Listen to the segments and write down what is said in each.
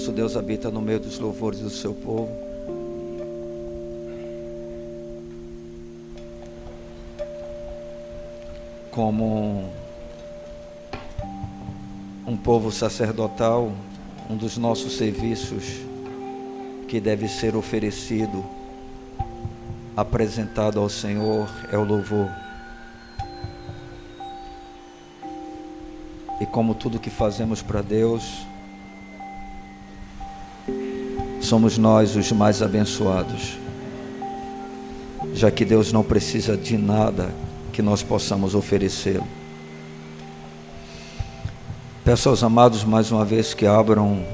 Nosso Deus habita no meio dos louvores do seu povo. Como um povo sacerdotal, um dos nossos serviços que deve ser oferecido, apresentado ao Senhor é o louvor. E como tudo que fazemos para Deus, somos nós os mais abençoados, já que Deus não precisa de nada que nós possamos oferecê-lo. Peço aos amados mais uma vez que abram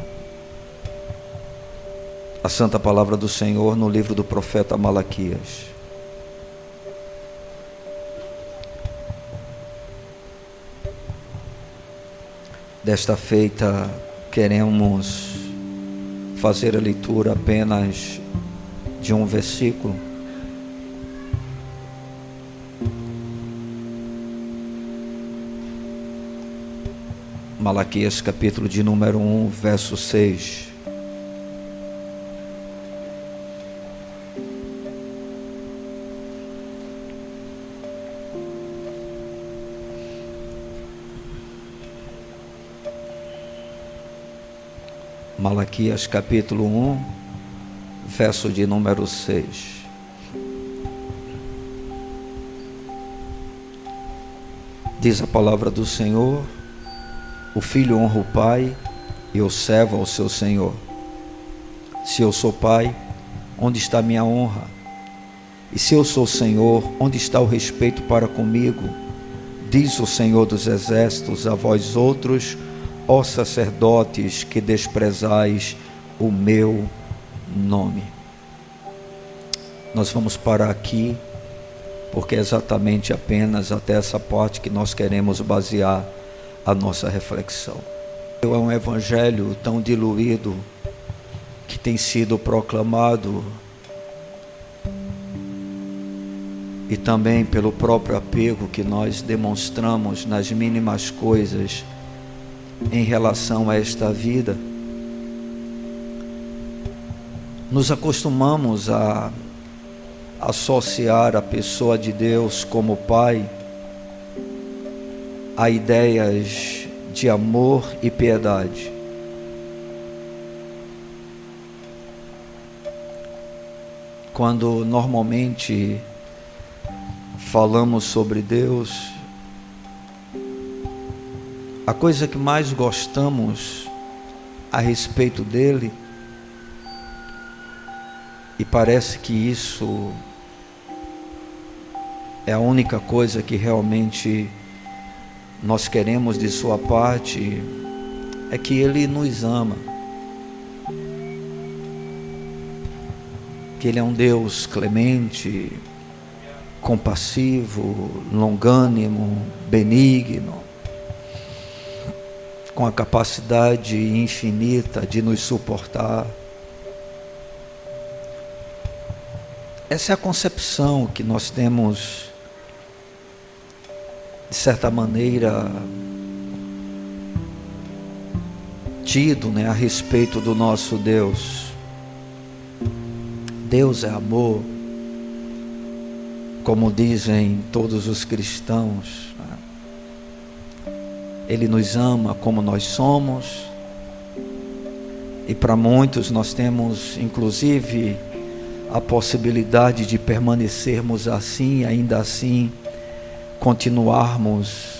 a santa palavra do Senhor no livro do profeta Malaquias. Desta feita, queremos fazer a leitura apenas de um versículo. Malaquias capítulo de número 1, verso 6. Malaquias capítulo 1, verso de número 6. Diz a palavra do Senhor: O filho honra o pai e o servo ao seu senhor. Se eu sou pai, onde está minha honra? E se eu sou senhor, onde está o respeito para comigo? Diz o Senhor dos exércitos a vós outros, ó sacerdotes que desprezais o meu nome. Nós vamos parar aqui, porque é exatamente apenas até essa parte que nós queremos basear a nossa reflexão. É um evangelho tão diluído que tem sido proclamado e também pelo próprio apego que nós demonstramos nas mínimas coisas em relação a esta vida. Nos acostumamos a associar a pessoa de Deus como Pai a ideias de amor e piedade. Quando normalmente falamos sobre Deus, a coisa que mais gostamos a respeito dele, e parece que isso é a única coisa que realmente nós queremos de Sua parte, é que Ele nos ama. Que Ele é um Deus clemente, compassivo, longânimo, benigno com a capacidade infinita de nos suportar. Essa é a concepção que nós temos, de certa maneira, tido né, a respeito do nosso Deus. Deus é amor, como dizem todos os cristãos. Ele nos ama como nós somos. E para muitos nós temos, inclusive, a possibilidade de permanecermos assim, ainda assim, continuarmos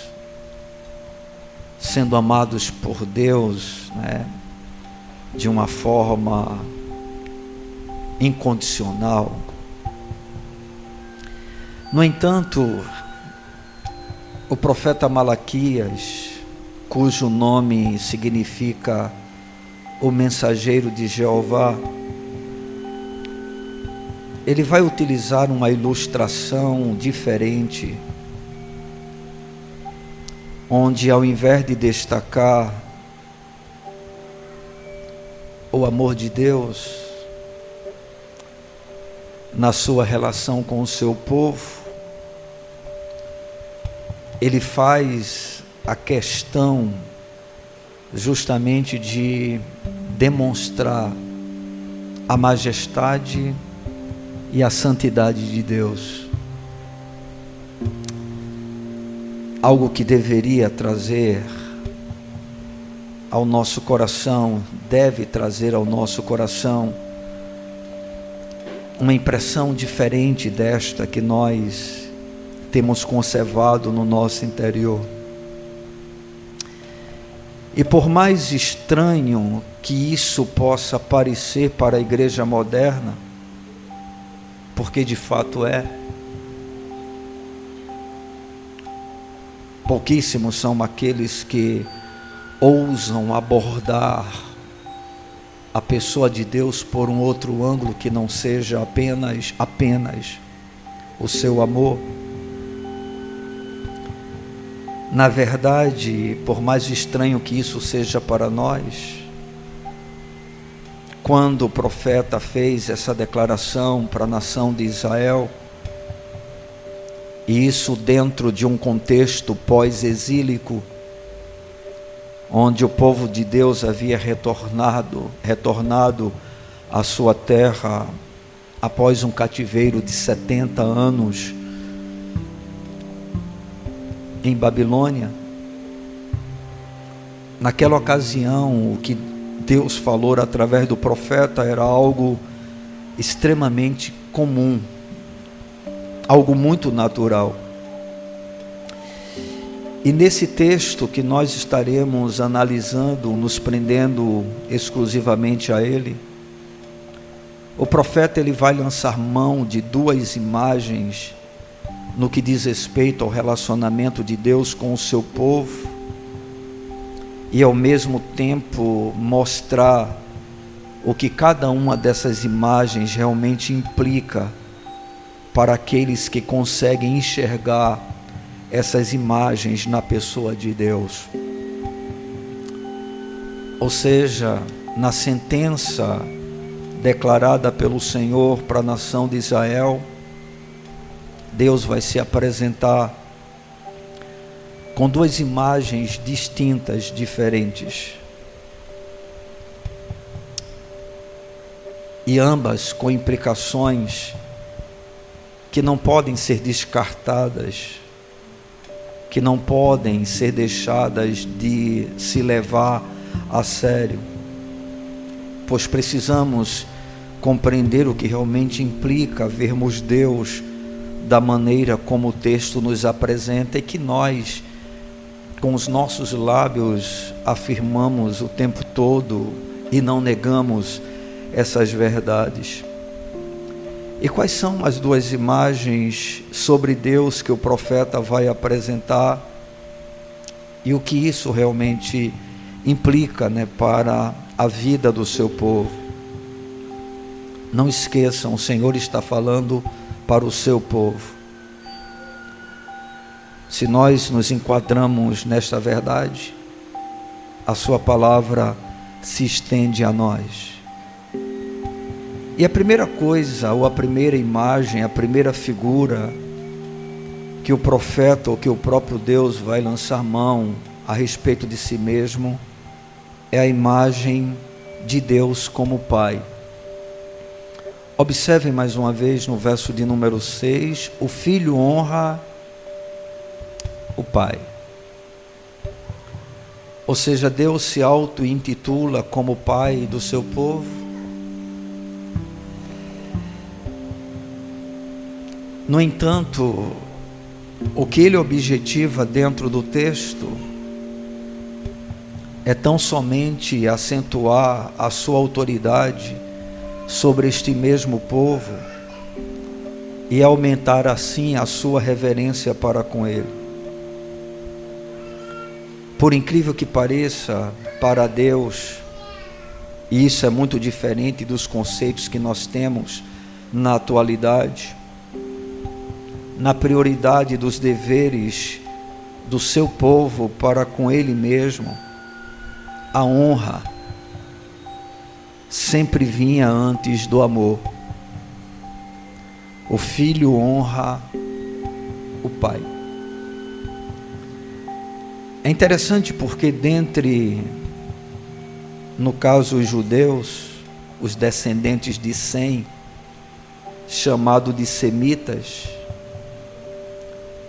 sendo amados por Deus, né, de uma forma incondicional. No entanto, o profeta Malaquias, cujo nome significa o mensageiro de Jeová, ele vai utilizar uma ilustração diferente, onde ao invés de destacar o amor de Deus na sua relação com o seu povo, ele faz a questão justamente de demonstrar a majestade e a santidade de Deus. Algo que deveria trazer ao nosso coração, deve trazer ao nosso coração uma impressão diferente desta que nós temos conservado no nosso interior. E por mais estranho que isso possa parecer para a igreja moderna, porque de fato é, pouquíssimos são aqueles que ousam abordar a pessoa de Deus por um outro ângulo que não seja apenas apenas o seu amor. Na verdade, por mais estranho que isso seja para nós, quando o profeta fez essa declaração para a nação de Israel, e isso dentro de um contexto pós-exílico, onde o povo de Deus havia retornado, retornado à sua terra após um cativeiro de 70 anos em Babilônia. Naquela ocasião, o que Deus falou através do profeta era algo extremamente comum, algo muito natural. E nesse texto que nós estaremos analisando, nos prendendo exclusivamente a ele, o profeta ele vai lançar mão de duas imagens no que diz respeito ao relacionamento de Deus com o seu povo e ao mesmo tempo mostrar o que cada uma dessas imagens realmente implica para aqueles que conseguem enxergar essas imagens na pessoa de Deus. Ou seja, na sentença declarada pelo Senhor para a nação de Israel, Deus vai se apresentar com duas imagens distintas, diferentes. E ambas com implicações que não podem ser descartadas que não podem ser deixadas de se levar a sério, pois precisamos compreender o que realmente implica vermos Deus da maneira como o texto nos apresenta e que nós, com os nossos lábios, afirmamos o tempo todo e não negamos essas verdades. E quais são as duas imagens sobre Deus que o profeta vai apresentar e o que isso realmente implica né, para a vida do seu povo? Não esqueçam, o Senhor está falando para o seu povo. Se nós nos enquadramos nesta verdade, a Sua palavra se estende a nós. E a primeira coisa, ou a primeira imagem, a primeira figura que o profeta ou que o próprio Deus vai lançar mão a respeito de si mesmo é a imagem de Deus como Pai. Observem mais uma vez no verso de número 6: o filho honra o pai. Ou seja, Deus se auto-intitula como pai do seu povo No entanto, o que ele objetiva dentro do texto é tão somente acentuar a sua autoridade sobre este mesmo povo e aumentar assim a sua reverência para com ele. Por incrível que pareça, para Deus, e isso é muito diferente dos conceitos que nós temos na atualidade, na prioridade dos deveres do seu povo para com ele mesmo, a honra sempre vinha antes do amor. O filho honra o pai. É interessante porque dentre no caso os judeus, os descendentes de Sem, chamado de semitas,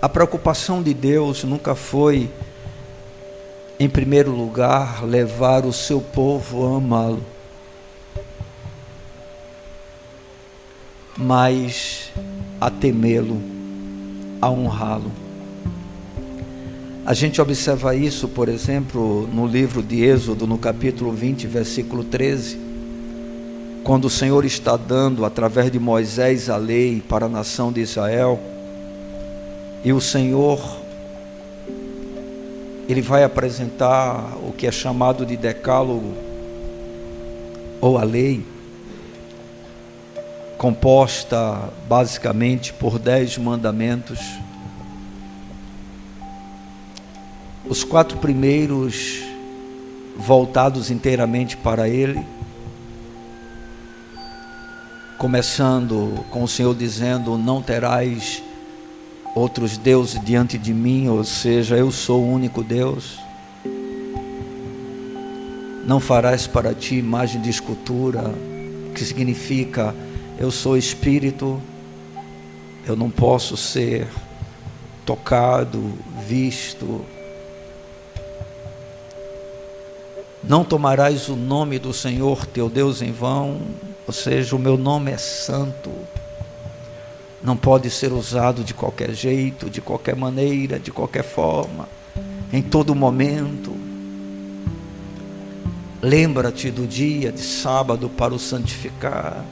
a preocupação de Deus nunca foi, em primeiro lugar, levar o seu povo a amá-lo, mas a temê-lo, a honrá-lo. A gente observa isso, por exemplo, no livro de Êxodo, no capítulo 20, versículo 13, quando o Senhor está dando, através de Moisés, a lei para a nação de Israel, e o Senhor, Ele vai apresentar o que é chamado de decálogo, ou a lei, composta basicamente por dez mandamentos os quatro primeiros voltados inteiramente para Ele, começando com o Senhor dizendo: Não terás outros deuses diante de mim, ou seja, eu sou o único Deus. Não farás para ti imagem de escultura, que significa eu sou espírito, eu não posso ser tocado, visto, Não tomarás o nome do Senhor teu Deus em vão, ou seja, o meu nome é santo. Não pode ser usado de qualquer jeito, de qualquer maneira, de qualquer forma, em todo momento. Lembra-te do dia de sábado para o santificar,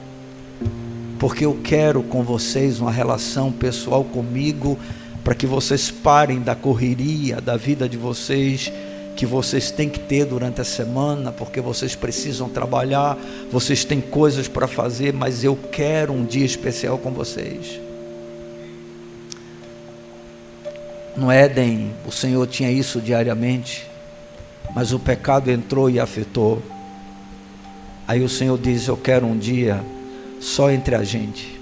porque eu quero com vocês uma relação pessoal comigo, para que vocês parem da correria da vida de vocês que vocês têm que ter durante a semana, porque vocês precisam trabalhar, vocês têm coisas para fazer, mas eu quero um dia especial com vocês. No Éden, o Senhor tinha isso diariamente, mas o pecado entrou e afetou. Aí o Senhor diz: Eu quero um dia só entre a gente,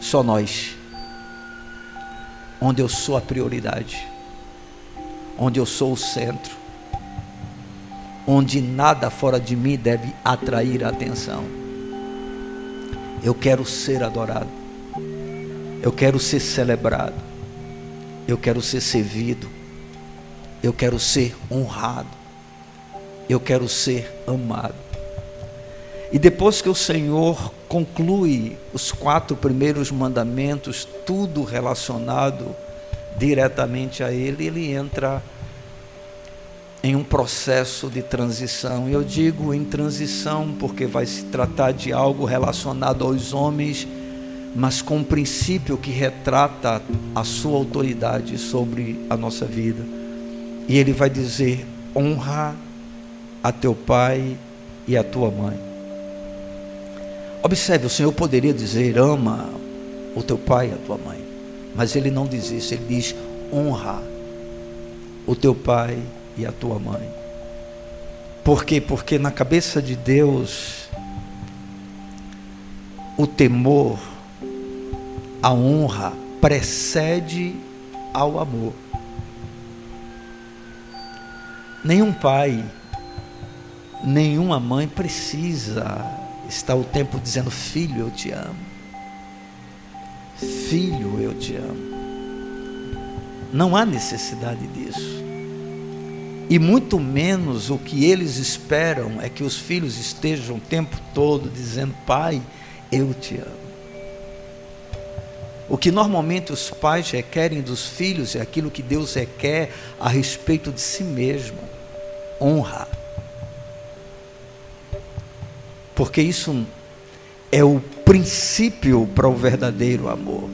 só nós, onde eu sou a prioridade. Onde eu sou o centro, onde nada fora de mim deve atrair a atenção. Eu quero ser adorado, eu quero ser celebrado, eu quero ser servido, eu quero ser honrado, eu quero ser amado. E depois que o Senhor conclui os quatro primeiros mandamentos, tudo relacionado diretamente a Ele, ele entra em um processo de transição. Eu digo em transição porque vai se tratar de algo relacionado aos homens, mas com um princípio que retrata a sua autoridade sobre a nossa vida. E ele vai dizer: honra a teu pai e a tua mãe. Observe, o Senhor poderia dizer: ama o teu pai e a tua mãe. Mas ele não diz isso, ele diz: honra o teu pai e a tua mãe. Por quê? Porque na cabeça de Deus, o temor, a honra precede ao amor. Nenhum pai, nenhuma mãe precisa estar o tempo dizendo: Filho, eu te amo. Filho, eu te amo. Não há necessidade disso. E muito menos o que eles esperam é que os filhos estejam o tempo todo dizendo: Pai, eu te amo. O que normalmente os pais requerem dos filhos é aquilo que Deus requer a respeito de si mesmo: honra. Porque isso é o princípio para o verdadeiro amor.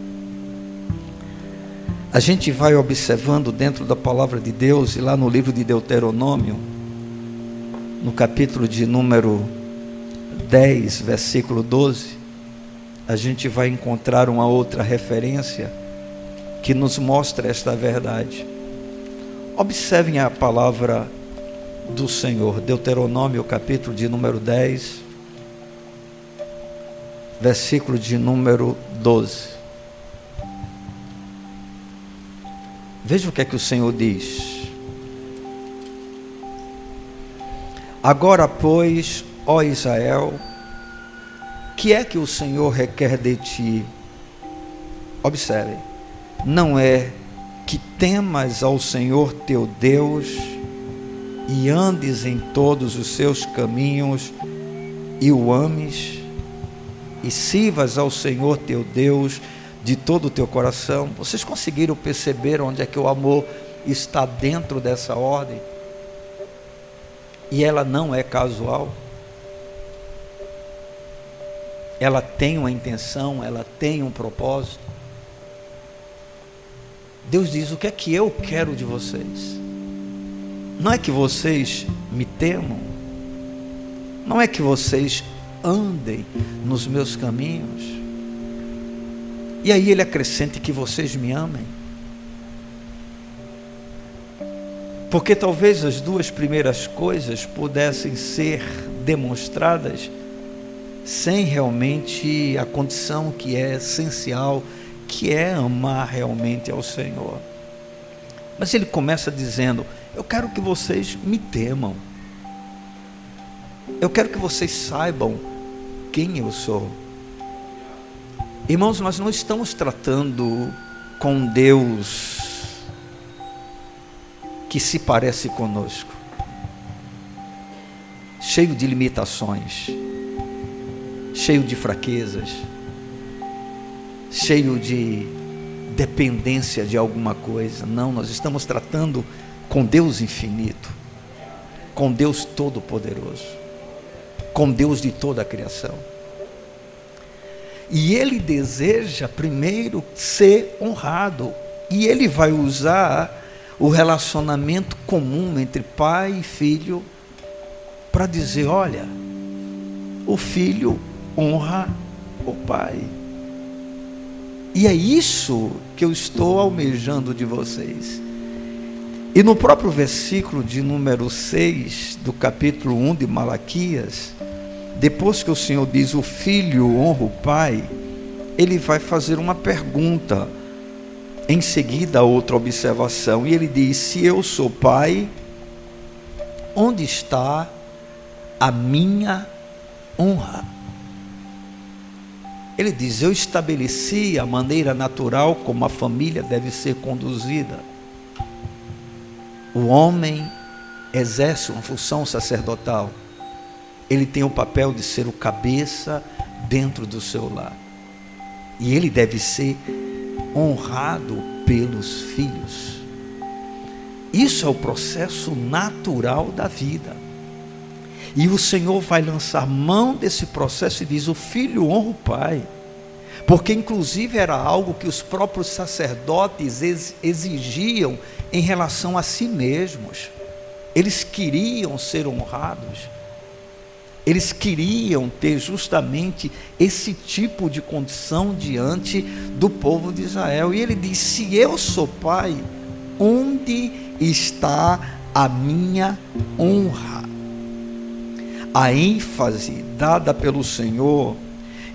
A gente vai observando dentro da palavra de Deus, e lá no livro de Deuteronômio, no capítulo de número 10, versículo 12, a gente vai encontrar uma outra referência que nos mostra esta verdade. Observem a palavra do Senhor, Deuteronômio, capítulo de número 10, versículo de número 12. Veja o que é que o Senhor diz. Agora, pois, ó Israel, que é que o Senhor requer de ti? Observe, não é que temas ao Senhor teu Deus e andes em todos os seus caminhos e o ames e sirvas ao Senhor teu Deus de todo o teu coração. Vocês conseguiram perceber onde é que o amor está dentro dessa ordem? E ela não é casual. Ela tem uma intenção, ela tem um propósito. Deus diz: O que é que eu quero de vocês? Não é que vocês me temam, não é que vocês andem nos meus caminhos. E aí ele acrescenta que vocês me amem. Porque talvez as duas primeiras coisas pudessem ser demonstradas sem realmente a condição que é essencial, que é amar realmente ao Senhor. Mas ele começa dizendo: Eu quero que vocês me temam. Eu quero que vocês saibam quem eu sou. Irmãos, nós não estamos tratando com Deus que se parece conosco, cheio de limitações, cheio de fraquezas, cheio de dependência de alguma coisa. Não, nós estamos tratando com Deus infinito, com Deus todo-poderoso, com Deus de toda a criação. E ele deseja primeiro ser honrado, e ele vai usar o relacionamento comum entre pai e filho para dizer: olha, o filho honra o pai. E é isso que eu estou almejando de vocês. E no próprio versículo de número 6 do capítulo 1 de Malaquias, depois que o Senhor diz o filho honra o pai, ele vai fazer uma pergunta em seguida, outra observação, e ele diz: Se eu sou pai, onde está a minha honra? Ele diz: Eu estabeleci a maneira natural como a família deve ser conduzida. O homem exerce uma função sacerdotal. Ele tem o papel de ser o cabeça dentro do seu lar. E ele deve ser honrado pelos filhos. Isso é o processo natural da vida. E o Senhor vai lançar mão desse processo e diz: o filho honra o pai. Porque, inclusive, era algo que os próprios sacerdotes exigiam em relação a si mesmos. Eles queriam ser honrados. Eles queriam ter justamente esse tipo de condição diante do povo de Israel. E ele diz: Se eu sou pai, onde está a minha honra? A ênfase dada pelo Senhor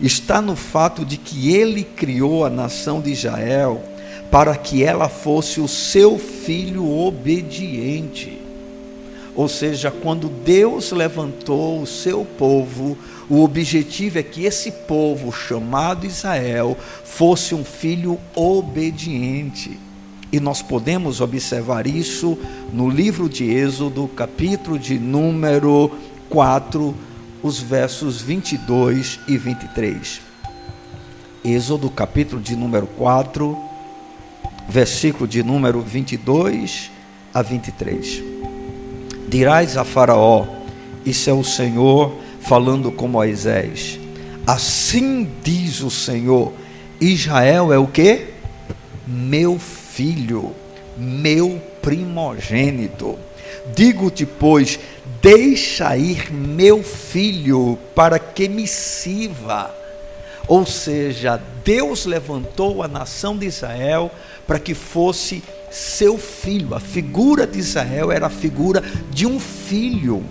está no fato de que ele criou a nação de Israel para que ela fosse o seu filho obediente. Ou seja, quando Deus levantou o seu povo, o objetivo é que esse povo chamado Israel fosse um filho obediente. E nós podemos observar isso no livro de Êxodo, capítulo de número 4, os versos 22 e 23. Êxodo, capítulo de número 4, versículo de número 22 a 23 dirás a Faraó: Isso é o Senhor falando com Moisés. Assim diz o Senhor: Israel é o que? Meu filho, meu primogênito. Digo-te, pois, deixa ir meu filho para que me sirva. Ou seja, Deus levantou a nação de Israel para que fosse seu filho. A figura de Israel era a figura de um filho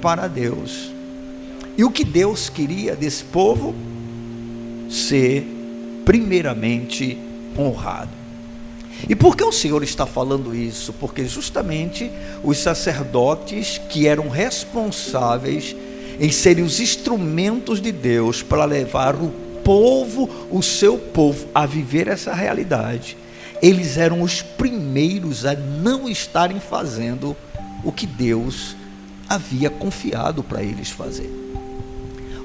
para Deus. E o que Deus queria desse povo? Ser primeiramente honrado. E por que o Senhor está falando isso? Porque justamente os sacerdotes que eram responsáveis em serem os instrumentos de Deus para levar o povo, o seu povo, a viver essa realidade, eles eram os primeiros a não estarem fazendo o que Deus havia confiado para eles fazer.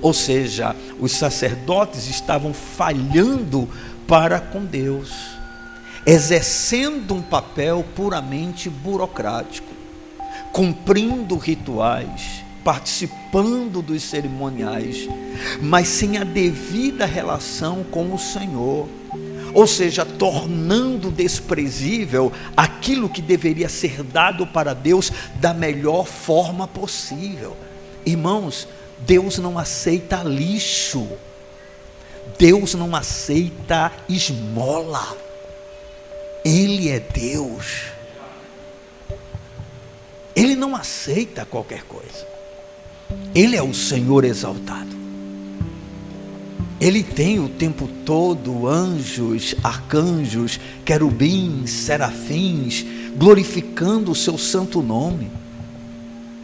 Ou seja, os sacerdotes estavam falhando para com Deus, exercendo um papel puramente burocrático, cumprindo rituais, participando dos cerimoniais, mas sem a devida relação com o Senhor. Ou seja, tornando desprezível aquilo que deveria ser dado para Deus da melhor forma possível. Irmãos, Deus não aceita lixo. Deus não aceita esmola. Ele é Deus. Ele não aceita qualquer coisa. Ele é o Senhor exaltado. Ele tem o tempo todo anjos, arcanjos, querubins, serafins, glorificando o seu santo nome.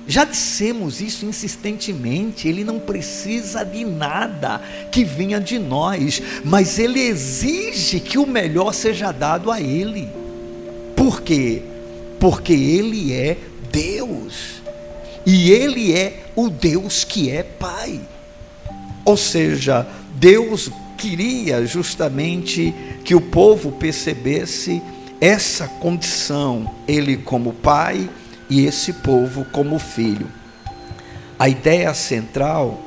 Já dissemos isso insistentemente, ele não precisa de nada que venha de nós, mas ele exige que o melhor seja dado a ele. Por quê? Porque ele é Deus. E ele é o Deus que é Pai. Ou seja, Deus queria justamente que o povo percebesse essa condição, ele como pai e esse povo como filho. A ideia central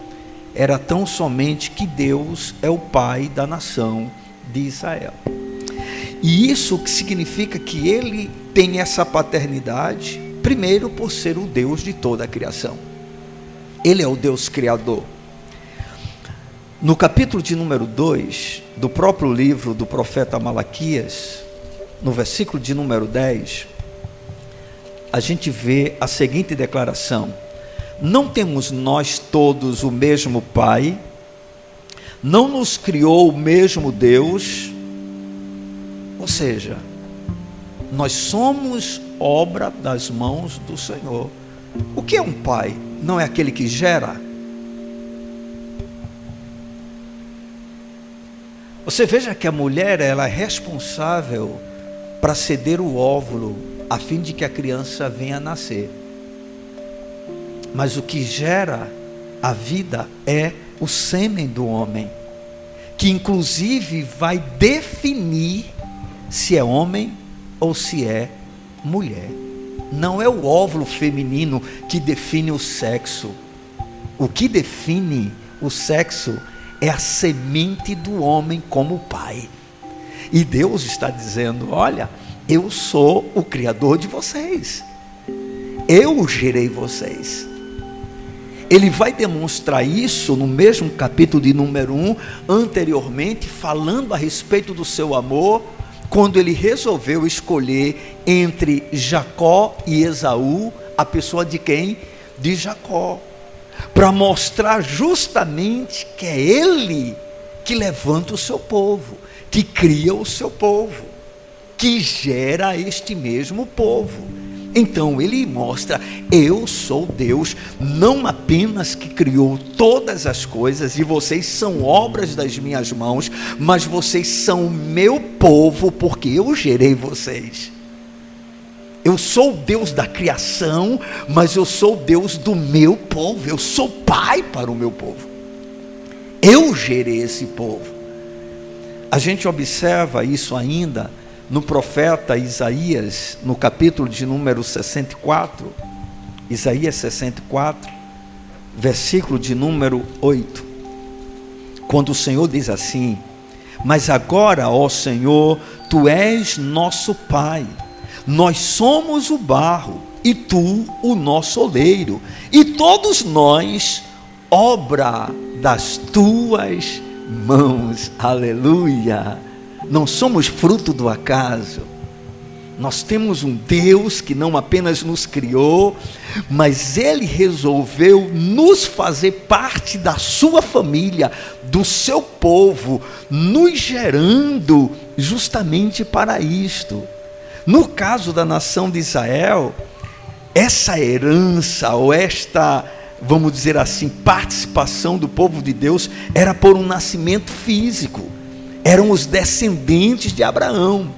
era tão somente que Deus é o pai da nação de Israel. E isso que significa que ele tem essa paternidade, primeiro por ser o Deus de toda a criação. Ele é o Deus criador. No capítulo de número 2 do próprio livro do profeta Malaquias, no versículo de número 10, a gente vê a seguinte declaração: Não temos nós todos o mesmo Pai? Não nos criou o mesmo Deus? Ou seja, nós somos obra das mãos do Senhor. O que é um pai? Não é aquele que gera? Você veja que a mulher ela é responsável para ceder o óvulo a fim de que a criança venha a nascer. Mas o que gera a vida é o sêmen do homem, que inclusive vai definir se é homem ou se é mulher. Não é o óvulo feminino que define o sexo. O que define o sexo é a semente do homem como pai. E Deus está dizendo: Olha, eu sou o Criador de vocês. Eu gerei vocês. Ele vai demonstrar isso no mesmo capítulo de número 1, anteriormente, falando a respeito do seu amor, quando ele resolveu escolher entre Jacó e Esaú, a pessoa de quem? De Jacó. Para mostrar justamente que é ele que levanta o seu povo, que cria o seu povo que gera este mesmo povo. Então ele mostra: eu sou Deus, não apenas que criou todas as coisas, e vocês são obras das minhas mãos, mas vocês são meu povo, porque eu gerei vocês. Eu sou o Deus da criação, mas eu sou o Deus do meu povo, eu sou pai para o meu povo. Eu gerei esse povo. A gente observa isso ainda no profeta Isaías, no capítulo de número 64, Isaías 64, versículo de número 8, quando o Senhor diz assim: Mas agora, ó Senhor, tu és nosso Pai, nós somos o barro, e tu o nosso oleiro, e todos nós, obra das tuas mãos, aleluia não somos fruto do acaso. Nós temos um Deus que não apenas nos criou, mas Ele resolveu nos fazer parte da sua família, do seu povo, nos gerando justamente para isto. No caso da nação de Israel, essa herança ou esta, vamos dizer assim, participação do povo de Deus era por um nascimento físico, eram os descendentes de Abraão.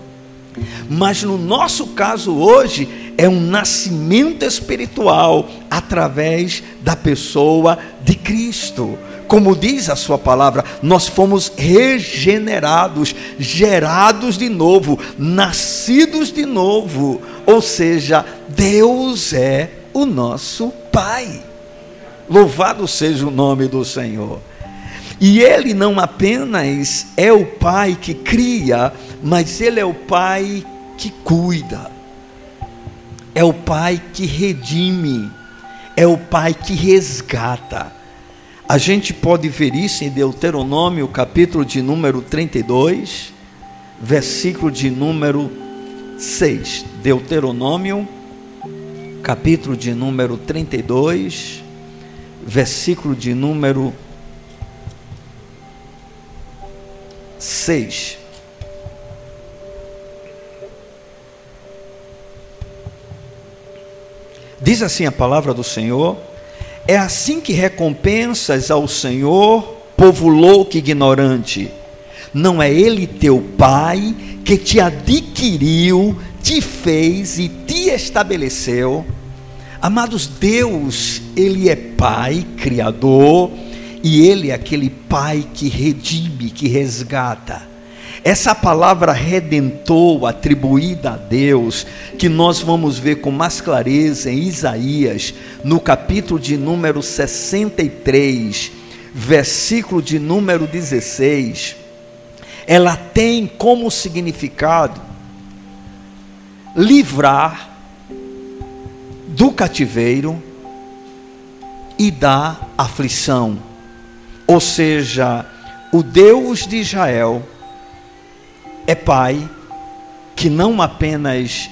Mas no nosso caso hoje é um nascimento espiritual através da pessoa de Cristo. Como diz a sua palavra, nós fomos regenerados, gerados de novo, nascidos de novo. Ou seja, Deus é o nosso Pai. Louvado seja o nome do Senhor. E Ele não apenas é o Pai que cria, mas Ele é o Pai que cuida, é o Pai que redime, é o Pai que resgata. A gente pode ver isso em Deuteronômio, capítulo de número 32, versículo de número 6. Deuteronômio, capítulo de número 32, versículo de número 6. Diz assim a palavra do Senhor é assim que recompensas ao Senhor, povo louco e ignorante. Não é Ele teu Pai que te adquiriu, te fez e te estabeleceu. Amados, Deus, Ele é Pai, Criador, e Ele é aquele Pai que redime, que resgata. Essa palavra redentor atribuída a Deus, que nós vamos ver com mais clareza em Isaías, no capítulo de número 63, versículo de número 16, ela tem como significado livrar do cativeiro e da aflição. Ou seja, o Deus de Israel é Pai que não apenas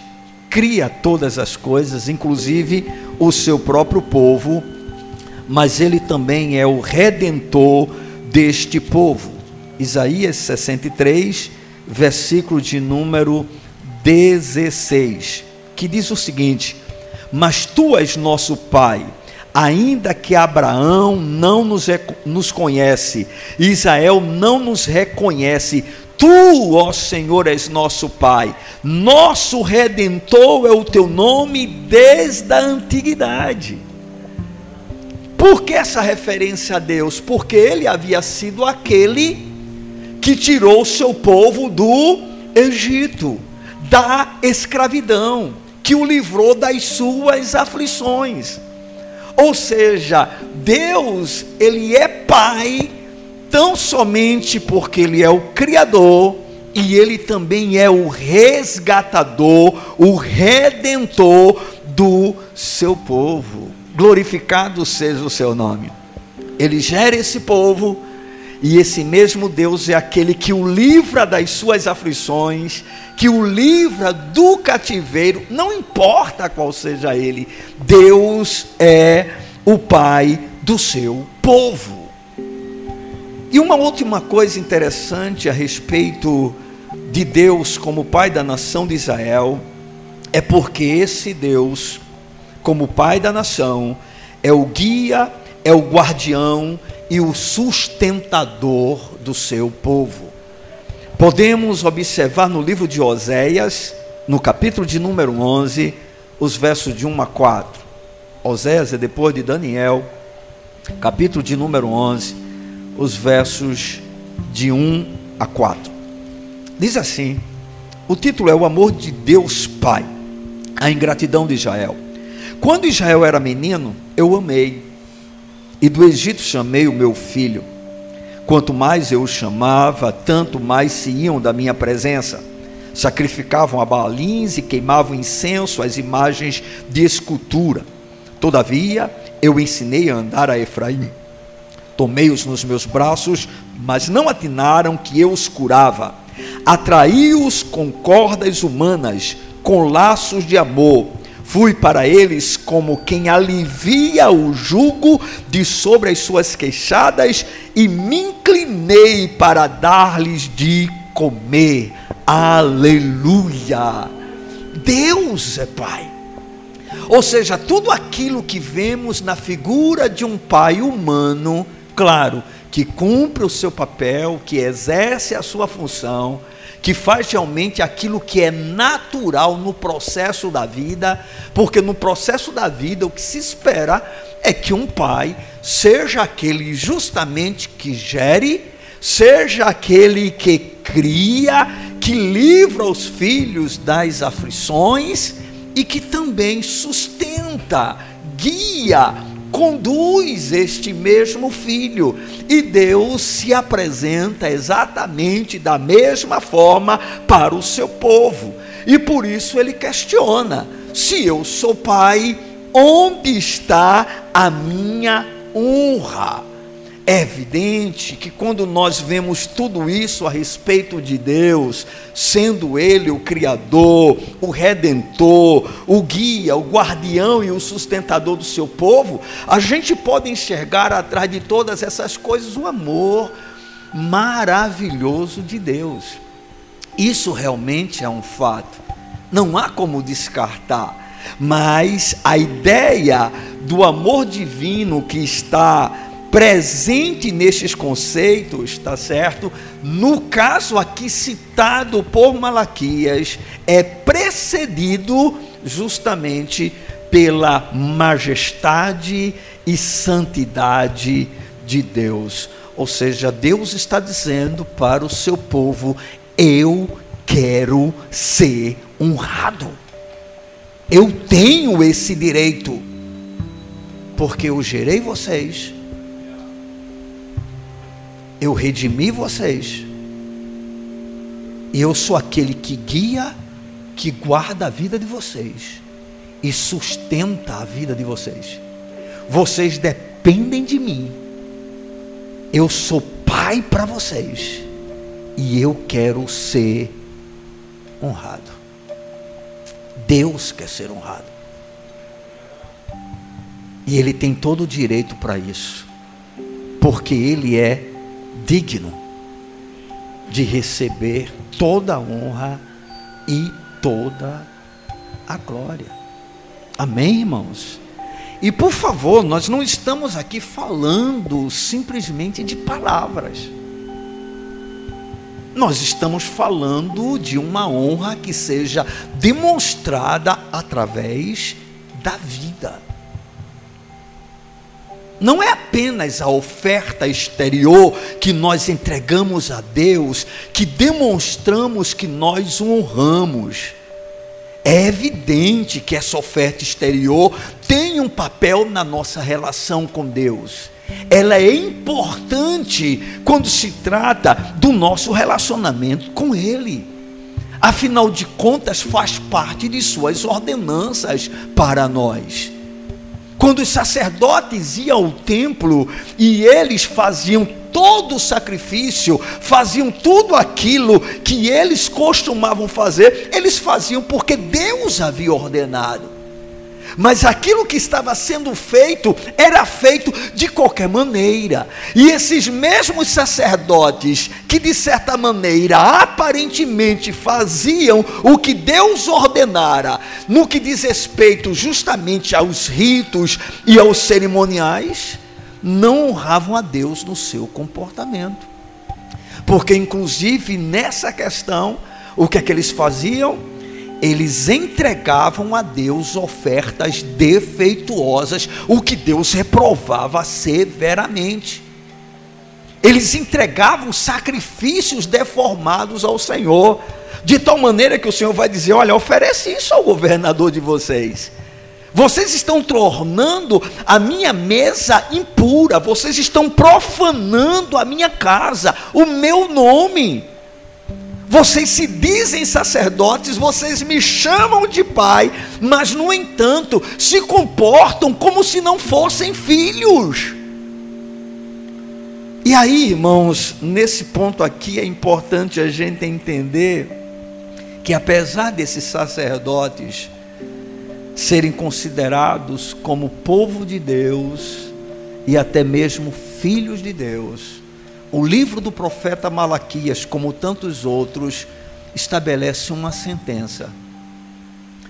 cria todas as coisas, inclusive o seu próprio povo, mas ele também é o redentor deste povo. Isaías 63, versículo de número 16, que diz o seguinte: Mas tu és nosso Pai, ainda que Abraão não nos, nos conhece, Israel não nos reconhece, Tu, ó Senhor, és nosso Pai, nosso redentor é o teu nome desde a antiguidade. Por que essa referência a Deus? Porque ele havia sido aquele que tirou o seu povo do Egito, da escravidão, que o livrou das suas aflições. Ou seja, Deus, ele é Pai tão somente porque Ele é o Criador e Ele também é o resgatador, o redentor do seu povo. Glorificado seja o seu nome. Ele gera esse povo e esse mesmo Deus é aquele que o livra das suas aflições, que o livra do cativeiro, não importa qual seja ele, Deus é o Pai do seu povo. E uma última coisa interessante a respeito de Deus como Pai da nação de Israel é porque esse Deus, como Pai da nação, é o guia, é o guardião e o sustentador do seu povo. Podemos observar no livro de Oséias, no capítulo de número 11, os versos de 1 a 4. Oséias é depois de Daniel, capítulo de número 11 os versos de 1 a 4. Diz assim: o título é O Amor de Deus Pai, a ingratidão de Israel. Quando Israel era menino, eu amei, e do Egito chamei o meu filho. Quanto mais eu o chamava, tanto mais se iam da minha presença. Sacrificavam a balins e queimavam incenso às imagens de escultura. Todavia, eu ensinei a andar a Efraim Tomei-os nos meus braços, mas não atinaram que eu os curava. Atraí-os com cordas humanas, com laços de amor. Fui para eles como quem alivia o jugo de sobre as suas queixadas e me inclinei para dar-lhes de comer. Aleluia! Deus é Pai. Ou seja, tudo aquilo que vemos na figura de um pai humano, claro, que cumpre o seu papel, que exerce a sua função, que faz realmente aquilo que é natural no processo da vida, porque no processo da vida o que se espera é que um pai seja aquele justamente que gere, seja aquele que cria, que livra os filhos das aflições e que também sustenta, guia, conduz este mesmo filho. E Deus se apresenta exatamente da mesma forma para o seu povo. E por isso ele questiona: se eu sou pai, onde está a minha honra? É evidente que quando nós vemos tudo isso a respeito de Deus, sendo Ele o Criador, o Redentor, o guia, o guardião e o sustentador do seu povo, a gente pode enxergar atrás de todas essas coisas o amor maravilhoso de Deus. Isso realmente é um fato, não há como descartar. Mas a ideia do amor divino que está presente nestes conceitos, tá certo? No caso aqui citado por Malaquias, é precedido justamente pela majestade e santidade de Deus. Ou seja, Deus está dizendo para o seu povo: eu quero ser honrado. Eu tenho esse direito, porque eu gerei vocês eu redimi vocês. E eu sou aquele que guia, que guarda a vida de vocês e sustenta a vida de vocês. Vocês dependem de mim. Eu sou pai para vocês e eu quero ser honrado. Deus quer ser honrado. E ele tem todo o direito para isso. Porque ele é digno de receber toda a honra e toda a glória. Amém, irmãos? E por favor, nós não estamos aqui falando simplesmente de palavras. Nós estamos falando de uma honra que seja demonstrada através da vida não é apenas a oferta exterior que nós entregamos a Deus, que demonstramos que nós o honramos. É evidente que essa oferta exterior tem um papel na nossa relação com Deus. Ela é importante quando se trata do nosso relacionamento com Ele. Afinal de contas, faz parte de Suas ordenanças para nós. Quando os sacerdotes iam ao templo e eles faziam todo o sacrifício, faziam tudo aquilo que eles costumavam fazer, eles faziam porque Deus havia ordenado mas aquilo que estava sendo feito era feito de qualquer maneira. E esses mesmos sacerdotes, que de certa maneira aparentemente faziam o que Deus ordenara, no que diz respeito justamente aos ritos e aos cerimoniais, não honravam a Deus no seu comportamento. Porque, inclusive, nessa questão, o que é que eles faziam? Eles entregavam a Deus ofertas defeituosas, o que Deus reprovava severamente. Eles entregavam sacrifícios deformados ao Senhor, de tal maneira que o Senhor vai dizer: Olha, oferece isso ao governador de vocês. Vocês estão tornando a minha mesa impura, vocês estão profanando a minha casa, o meu nome. Vocês se dizem sacerdotes, vocês me chamam de pai, mas no entanto se comportam como se não fossem filhos. E aí, irmãos, nesse ponto aqui é importante a gente entender que apesar desses sacerdotes serem considerados como povo de Deus e até mesmo filhos de Deus, o livro do profeta Malaquias, como tantos outros, estabelece uma sentença.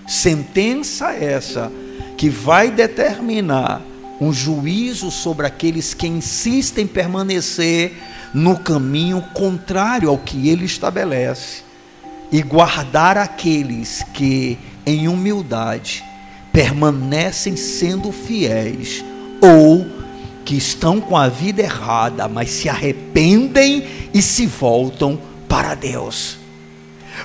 Sentença essa que vai determinar um juízo sobre aqueles que insistem em permanecer no caminho contrário ao que ele estabelece e guardar aqueles que, em humildade, permanecem sendo fiéis ou que estão com a vida errada, mas se arrependem e se voltam para Deus.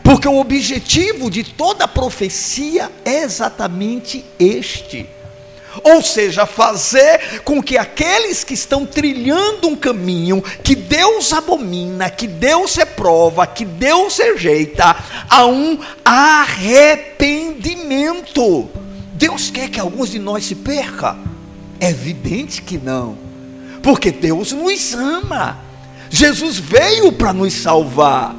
Porque o objetivo de toda profecia é exatamente este ou seja, fazer com que aqueles que estão trilhando um caminho que Deus abomina, que Deus reprova, que Deus rejeita, a um arrependimento. Deus quer que alguns de nós se perca? É evidente que não, porque Deus nos ama. Jesus veio para nos salvar.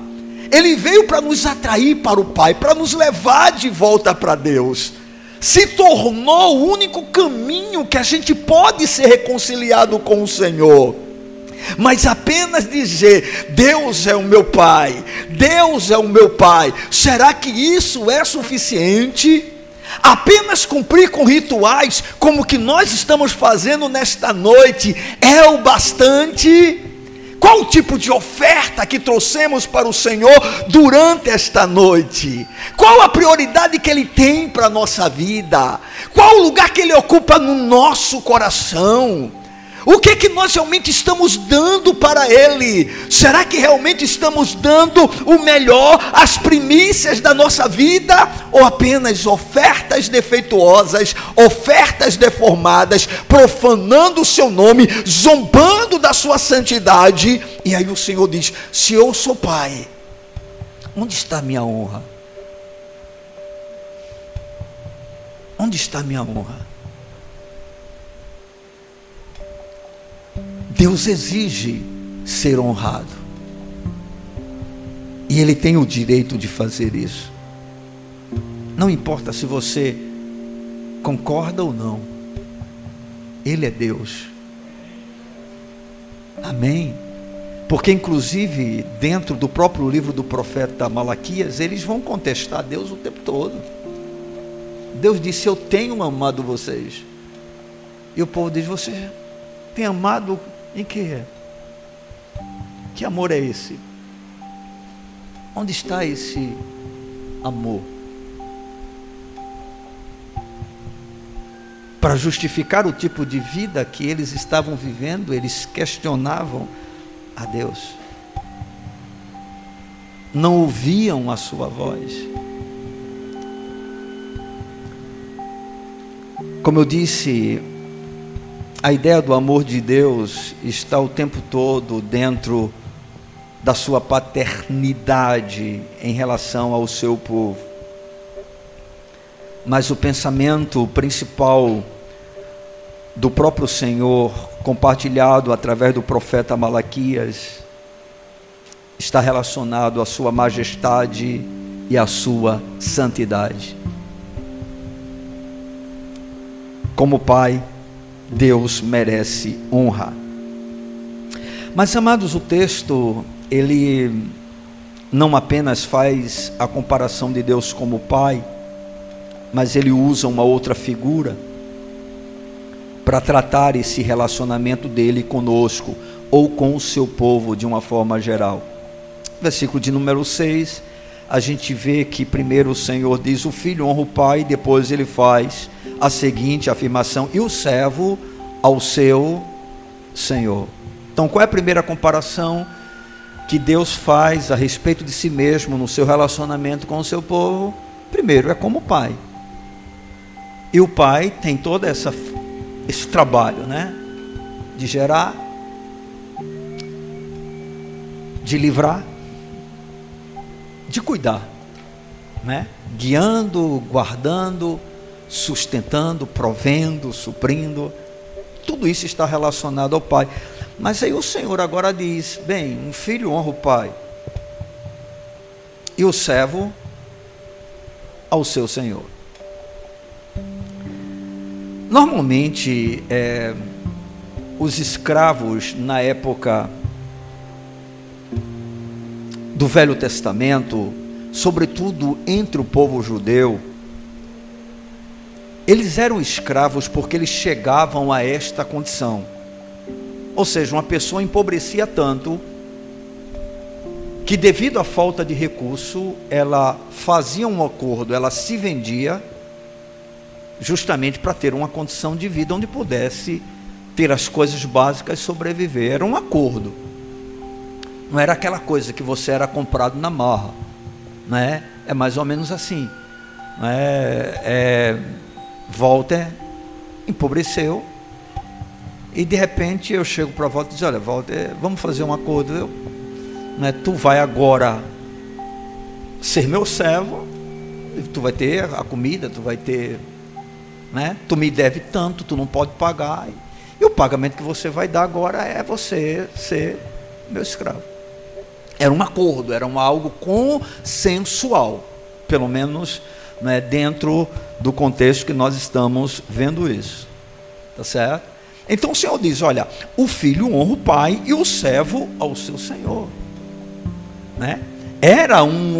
Ele veio para nos atrair para o Pai, para nos levar de volta para Deus se tornou o único caminho que a gente pode ser reconciliado com o Senhor. Mas apenas dizer, Deus é o meu Pai, Deus é o meu Pai, será que isso é suficiente? Apenas cumprir com rituais, como que nós estamos fazendo nesta noite, é o bastante? Qual o tipo de oferta que trouxemos para o Senhor durante esta noite? Qual a prioridade que Ele tem para a nossa vida? Qual o lugar que Ele ocupa no nosso coração? O que é que nós realmente estamos dando para Ele? Será que realmente estamos dando o melhor, as primícias da nossa vida? Ou apenas ofertas defeituosas, ofertas deformadas, profanando o seu nome, zombando da sua santidade? E aí o Senhor diz: Se eu sou Pai, onde está a minha honra? Onde está a minha honra? Deus exige ser honrado. E Ele tem o direito de fazer isso. Não importa se você concorda ou não, Ele é Deus. Amém? Porque, inclusive, dentro do próprio livro do profeta Malaquias, eles vão contestar Deus o tempo todo. Deus disse: Eu tenho amado vocês. E o povo diz: Você tem amado em que? Que amor é esse? Onde está esse amor? Para justificar o tipo de vida que eles estavam vivendo, eles questionavam a Deus. Não ouviam a sua voz. Como eu disse, a ideia do amor de Deus está o tempo todo dentro da sua paternidade em relação ao seu povo. Mas o pensamento principal do próprio Senhor, compartilhado através do profeta Malaquias, está relacionado à sua majestade e à sua santidade. Como Pai, Deus merece honra. Mas amados, o texto ele não apenas faz a comparação de Deus como Pai, mas ele usa uma outra figura para tratar esse relacionamento dele conosco ou com o seu povo de uma forma geral. Versículo de número 6, a gente vê que primeiro o Senhor diz: O filho honra o pai, depois ele faz a seguinte afirmação: e o servo ao seu senhor. Então, qual é a primeira comparação que Deus faz a respeito de si mesmo no seu relacionamento com o seu povo? Primeiro, é como pai. E o pai tem todo essa, esse trabalho, né? De gerar, de livrar, de cuidar, né? Guiando, guardando, sustentando, provendo, suprindo. Tudo isso está relacionado ao Pai. Mas aí o Senhor agora diz: bem, um filho honra o Pai, e o servo ao seu Senhor. Normalmente, é, os escravos na época do Velho Testamento sobretudo entre o povo judeu, eles eram escravos porque eles chegavam a esta condição. Ou seja, uma pessoa empobrecia tanto que devido à falta de recurso, ela fazia um acordo, ela se vendia justamente para ter uma condição de vida onde pudesse ter as coisas básicas e sobreviver. Era um acordo. Não era aquela coisa que você era comprado na marra. Né? É mais ou menos assim. É, é, Walter empobreceu. E de repente eu chego para Walter e diz, olha, Walter, vamos fazer um acordo. Né, tu vai agora ser meu servo, tu vai ter a comida, tu vai ter, né? Tu me deve tanto, tu não pode pagar. E o pagamento que você vai dar agora é você ser meu escravo. Era um acordo, era um algo consensual, pelo menos né, dentro do contexto que nós estamos vendo isso. Tá certo? Então o Senhor diz: olha, o filho honra o pai e o servo ao seu senhor. Né? Era um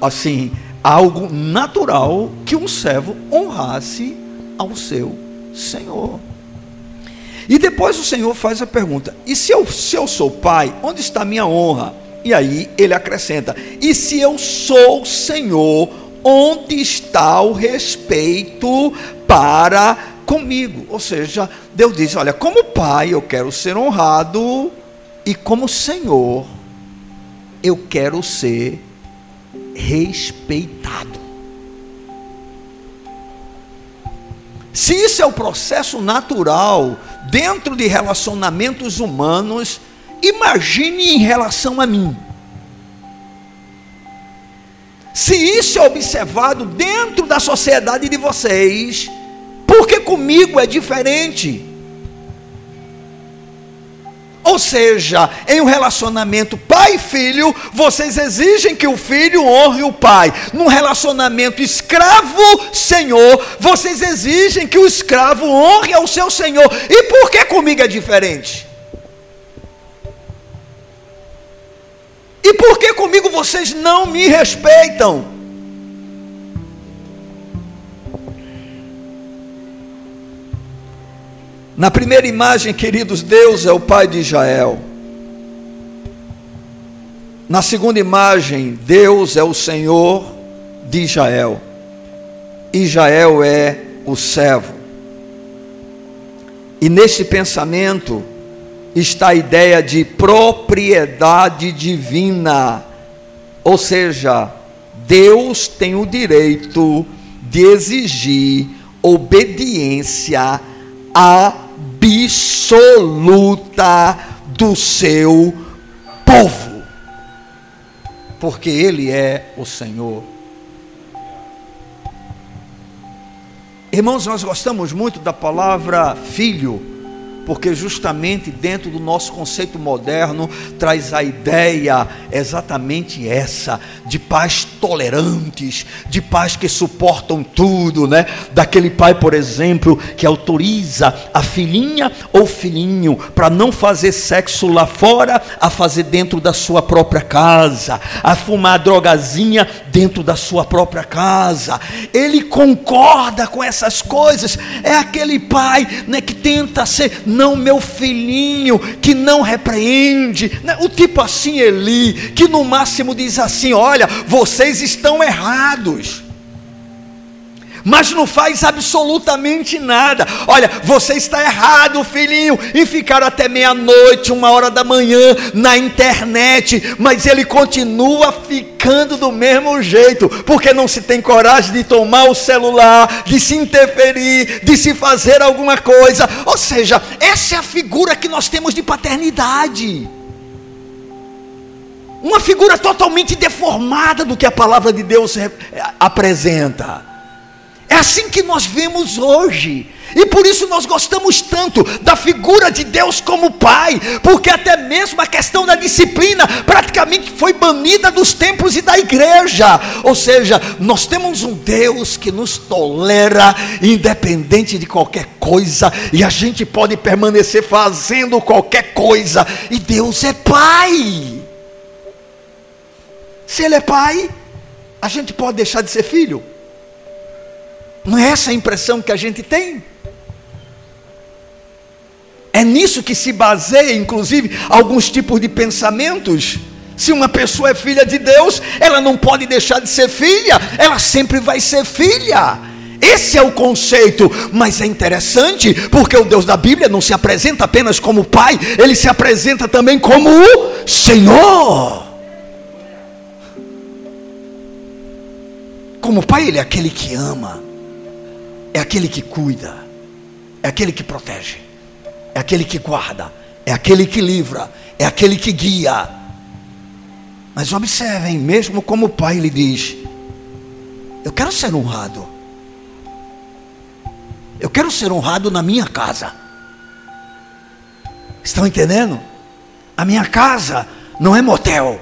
assim algo natural que um servo honrasse ao seu senhor. E depois o Senhor faz a pergunta: e se eu, se eu sou pai, onde está minha honra? E aí ele acrescenta: e se eu sou Senhor, onde está o respeito para comigo? Ou seja, Deus diz: olha, como pai eu quero ser honrado, e como Senhor eu quero ser respeitado. Se isso é o processo natural dentro de relacionamentos humanos, imagine em relação a mim. Se isso é observado dentro da sociedade de vocês, porque comigo é diferente. Ou seja, em um relacionamento pai e filho, vocês exigem que o filho honre o pai. Num relacionamento escravo-senhor, vocês exigem que o escravo honre ao seu senhor. E por que comigo é diferente? E por que comigo vocês não me respeitam? Na primeira imagem, queridos, Deus é o Pai de Israel. Na segunda imagem, Deus é o Senhor de Israel. Israel é o servo. E neste pensamento está a ideia de propriedade divina. Ou seja, Deus tem o direito de exigir obediência absoluta do seu povo, porque Ele é o Senhor. Irmãos, nós gostamos muito da palavra filho porque justamente dentro do nosso conceito moderno traz a ideia exatamente essa, de pais tolerantes, de pais que suportam tudo, né? Daquele pai, por exemplo, que autoriza a filhinha ou filhinho para não fazer sexo lá fora, a fazer dentro da sua própria casa, a fumar drogazinha dentro da sua própria casa. Ele concorda com essas coisas. É aquele pai, né, que tenta ser não meu filhinho, que não repreende, né? o tipo assim Eli, que no máximo diz assim: olha, vocês estão errados mas não faz absolutamente nada. Olha, você está errado, filhinho, em ficar até meia-noite, uma hora da manhã na internet, mas ele continua ficando do mesmo jeito, porque não se tem coragem de tomar o celular, de se interferir, de se fazer alguma coisa. Ou seja, essa é a figura que nós temos de paternidade uma figura totalmente deformada do que a palavra de Deus apresenta. É assim que nós vemos hoje. E por isso nós gostamos tanto da figura de Deus como Pai, porque até mesmo a questão da disciplina praticamente foi banida dos templos e da igreja. Ou seja, nós temos um Deus que nos tolera independente de qualquer coisa, e a gente pode permanecer fazendo qualquer coisa, e Deus é Pai. Se Ele é Pai, a gente pode deixar de ser filho? Não é essa a impressão que a gente tem? É nisso que se baseia, inclusive, alguns tipos de pensamentos. Se uma pessoa é filha de Deus, ela não pode deixar de ser filha, ela sempre vai ser filha. Esse é o conceito, mas é interessante porque o Deus da Bíblia não se apresenta apenas como Pai, ele se apresenta também como o Senhor. Como Pai, ele é aquele que ama, é aquele que cuida, é aquele que protege, é aquele que guarda, é aquele que livra, é aquele que guia. Mas observem, mesmo como Pai, ele diz: Eu quero ser honrado. Eu quero ser honrado na minha casa. Estão entendendo? A minha casa não é motel.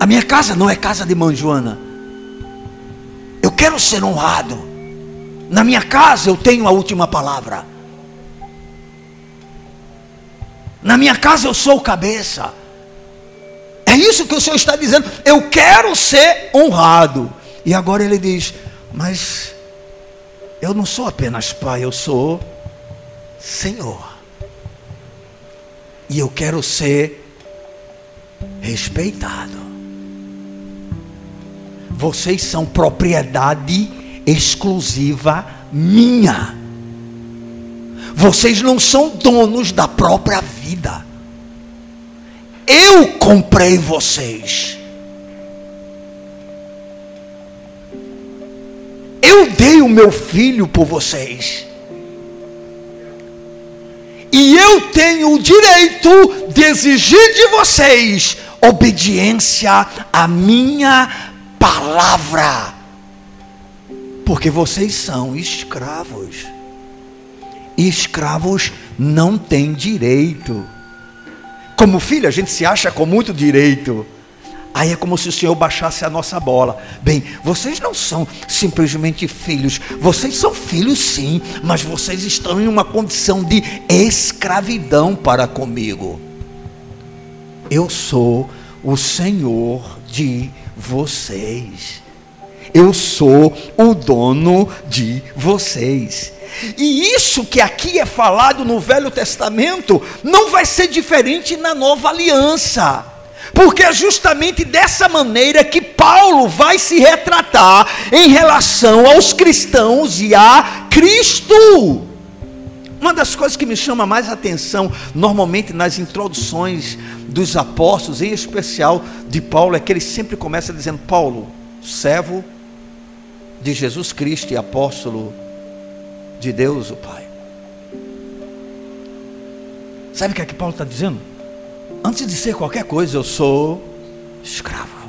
A minha casa não é casa de manjoana. Quero ser honrado. Na minha casa eu tenho a última palavra. Na minha casa eu sou cabeça. É isso que o Senhor está dizendo. Eu quero ser honrado. E agora ele diz: Mas eu não sou apenas pai, eu sou Senhor. E eu quero ser respeitado. Vocês são propriedade exclusiva minha. Vocês não são donos da própria vida. Eu comprei vocês. Eu dei o meu filho por vocês. E eu tenho o direito de exigir de vocês obediência à minha palavra, porque vocês são escravos. E escravos não têm direito. Como filho, a gente se acha com muito direito. Aí é como se o Senhor baixasse a nossa bola. Bem, vocês não são simplesmente filhos, vocês são filhos sim, mas vocês estão em uma condição de escravidão para comigo. Eu sou o Senhor de vocês. Eu sou o dono de vocês. E isso que aqui é falado no Velho Testamento não vai ser diferente na Nova Aliança. Porque é justamente dessa maneira que Paulo vai se retratar em relação aos cristãos e a Cristo. Uma das coisas que me chama mais atenção, normalmente nas introduções dos apóstolos, em especial de Paulo, é que ele sempre começa dizendo: Paulo, servo de Jesus Cristo e apóstolo de Deus, o Pai. Sabe o que é que Paulo está dizendo? Antes de ser qualquer coisa, eu sou escravo.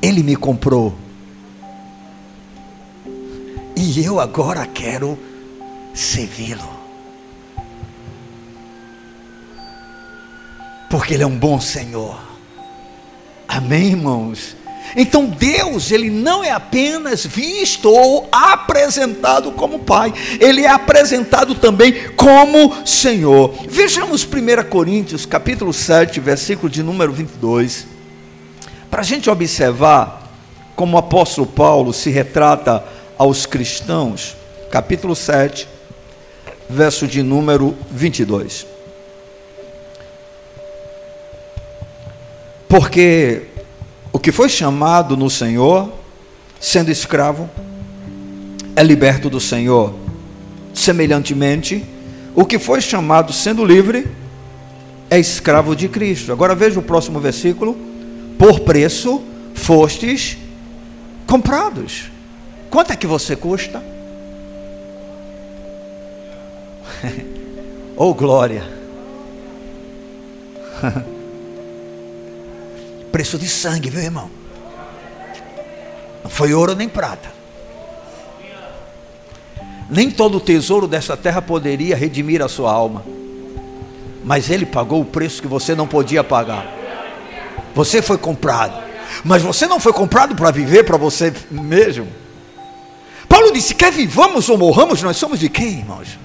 Ele me comprou e eu agora quero servi-lo. Porque Ele é um bom Senhor. Amém, irmãos? Então Deus, ele não é apenas visto ou apresentado como Pai, ele é apresentado também como Senhor. Vejamos 1 Coríntios, capítulo 7, versículo de número 22, para a gente observar como o apóstolo Paulo se retrata aos cristãos, capítulo 7, verso de número 22. Porque o que foi chamado no Senhor, sendo escravo, é liberto do Senhor. Semelhantemente, o que foi chamado sendo livre, é escravo de Cristo. Agora veja o próximo versículo: por preço fostes comprados. Quanto é que você custa? Oh glória! Preço de sangue, viu irmão? Não foi ouro nem prata. Nem todo o tesouro dessa terra poderia redimir a sua alma. Mas ele pagou o preço que você não podia pagar. Você foi comprado. Mas você não foi comprado para viver para você mesmo. Paulo disse: quer vivamos ou morramos, nós somos de quem, irmãos?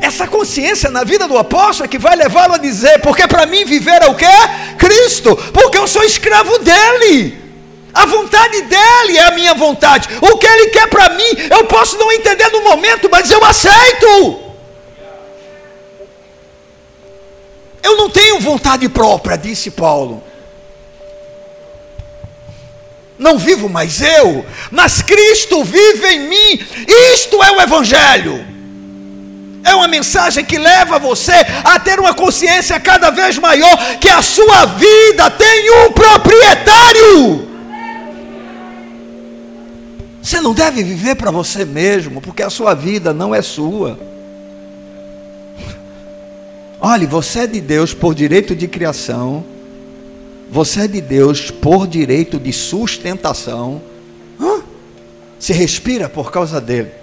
Essa consciência na vida do apóstolo é que vai levá-lo a dizer: porque para mim viver é o que? Cristo, porque eu sou escravo dele. A vontade dele é a minha vontade. O que ele quer para mim, eu posso não entender no momento, mas eu aceito. Eu não tenho vontade própria, disse Paulo. Não vivo mais eu, mas Cristo vive em mim. Isto é o Evangelho. É uma mensagem que leva você a ter uma consciência cada vez maior que a sua vida tem um proprietário. Você não deve viver para você mesmo, porque a sua vida não é sua. Olhe, você é de Deus por direito de criação, você é de Deus por direito de sustentação. Hã? Se respira por causa dele.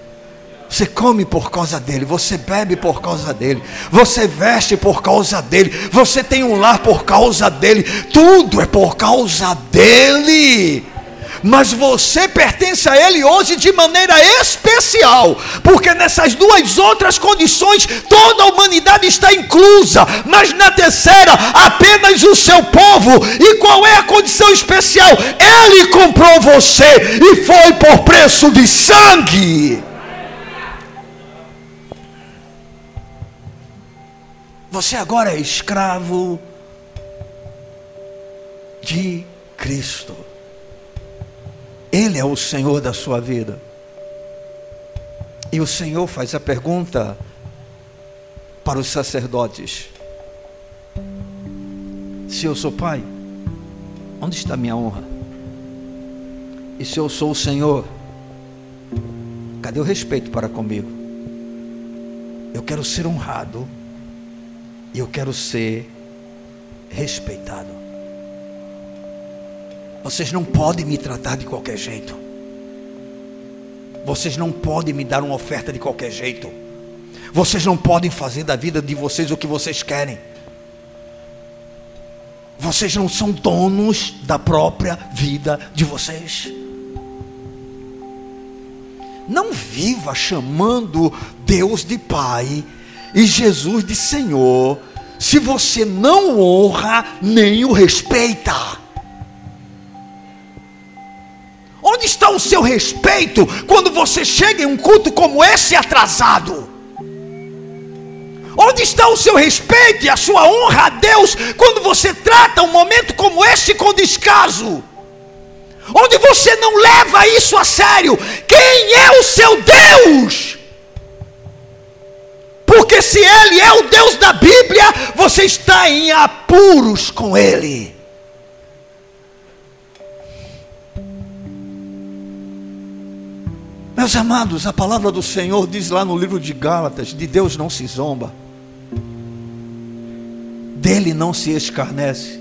Você come por causa dele, você bebe por causa dele, você veste por causa dele, você tem um lar por causa dele, tudo é por causa dele mas você pertence a Ele hoje de maneira especial, porque nessas duas outras condições toda a humanidade está inclusa, mas na terceira apenas o seu povo. E qual é a condição especial? Ele comprou você e foi por preço de sangue. Você agora é escravo de Cristo. Ele é o Senhor da sua vida. E o Senhor faz a pergunta para os sacerdotes: Se eu sou pai, onde está minha honra? E se eu sou o Senhor, cadê o respeito para comigo? Eu quero ser honrado e eu quero ser respeitado. Vocês não podem me tratar de qualquer jeito. Vocês não podem me dar uma oferta de qualquer jeito. Vocês não podem fazer da vida de vocês o que vocês querem. Vocês não são donos da própria vida de vocês. Não viva chamando Deus de Pai e Jesus de Senhor, se você não honra nem o respeita. Onde está o seu respeito quando você chega em um culto como esse atrasado? Onde está o seu respeito e a sua honra a Deus quando você trata um momento como este com descaso? Onde você não leva isso a sério? Quem é o seu Deus? Porque se Ele é o Deus da Bíblia, você está em apuros com Ele. Meus amados, a palavra do Senhor diz lá no livro de Gálatas: de Deus não se zomba, dele não se escarnece.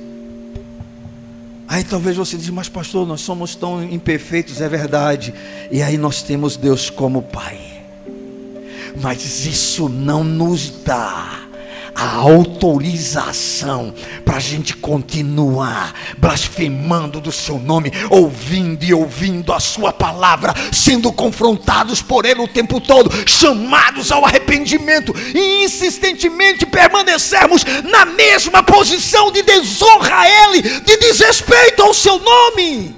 Aí talvez você diga, mas pastor, nós somos tão imperfeitos, é verdade. E aí nós temos Deus como Pai. Mas isso não nos dá a autorização para a gente continuar blasfemando do seu nome, ouvindo e ouvindo a sua palavra, sendo confrontados por ele o tempo todo, chamados ao arrependimento e insistentemente permanecermos na mesma posição de desonra a ele, de desrespeito ao seu nome.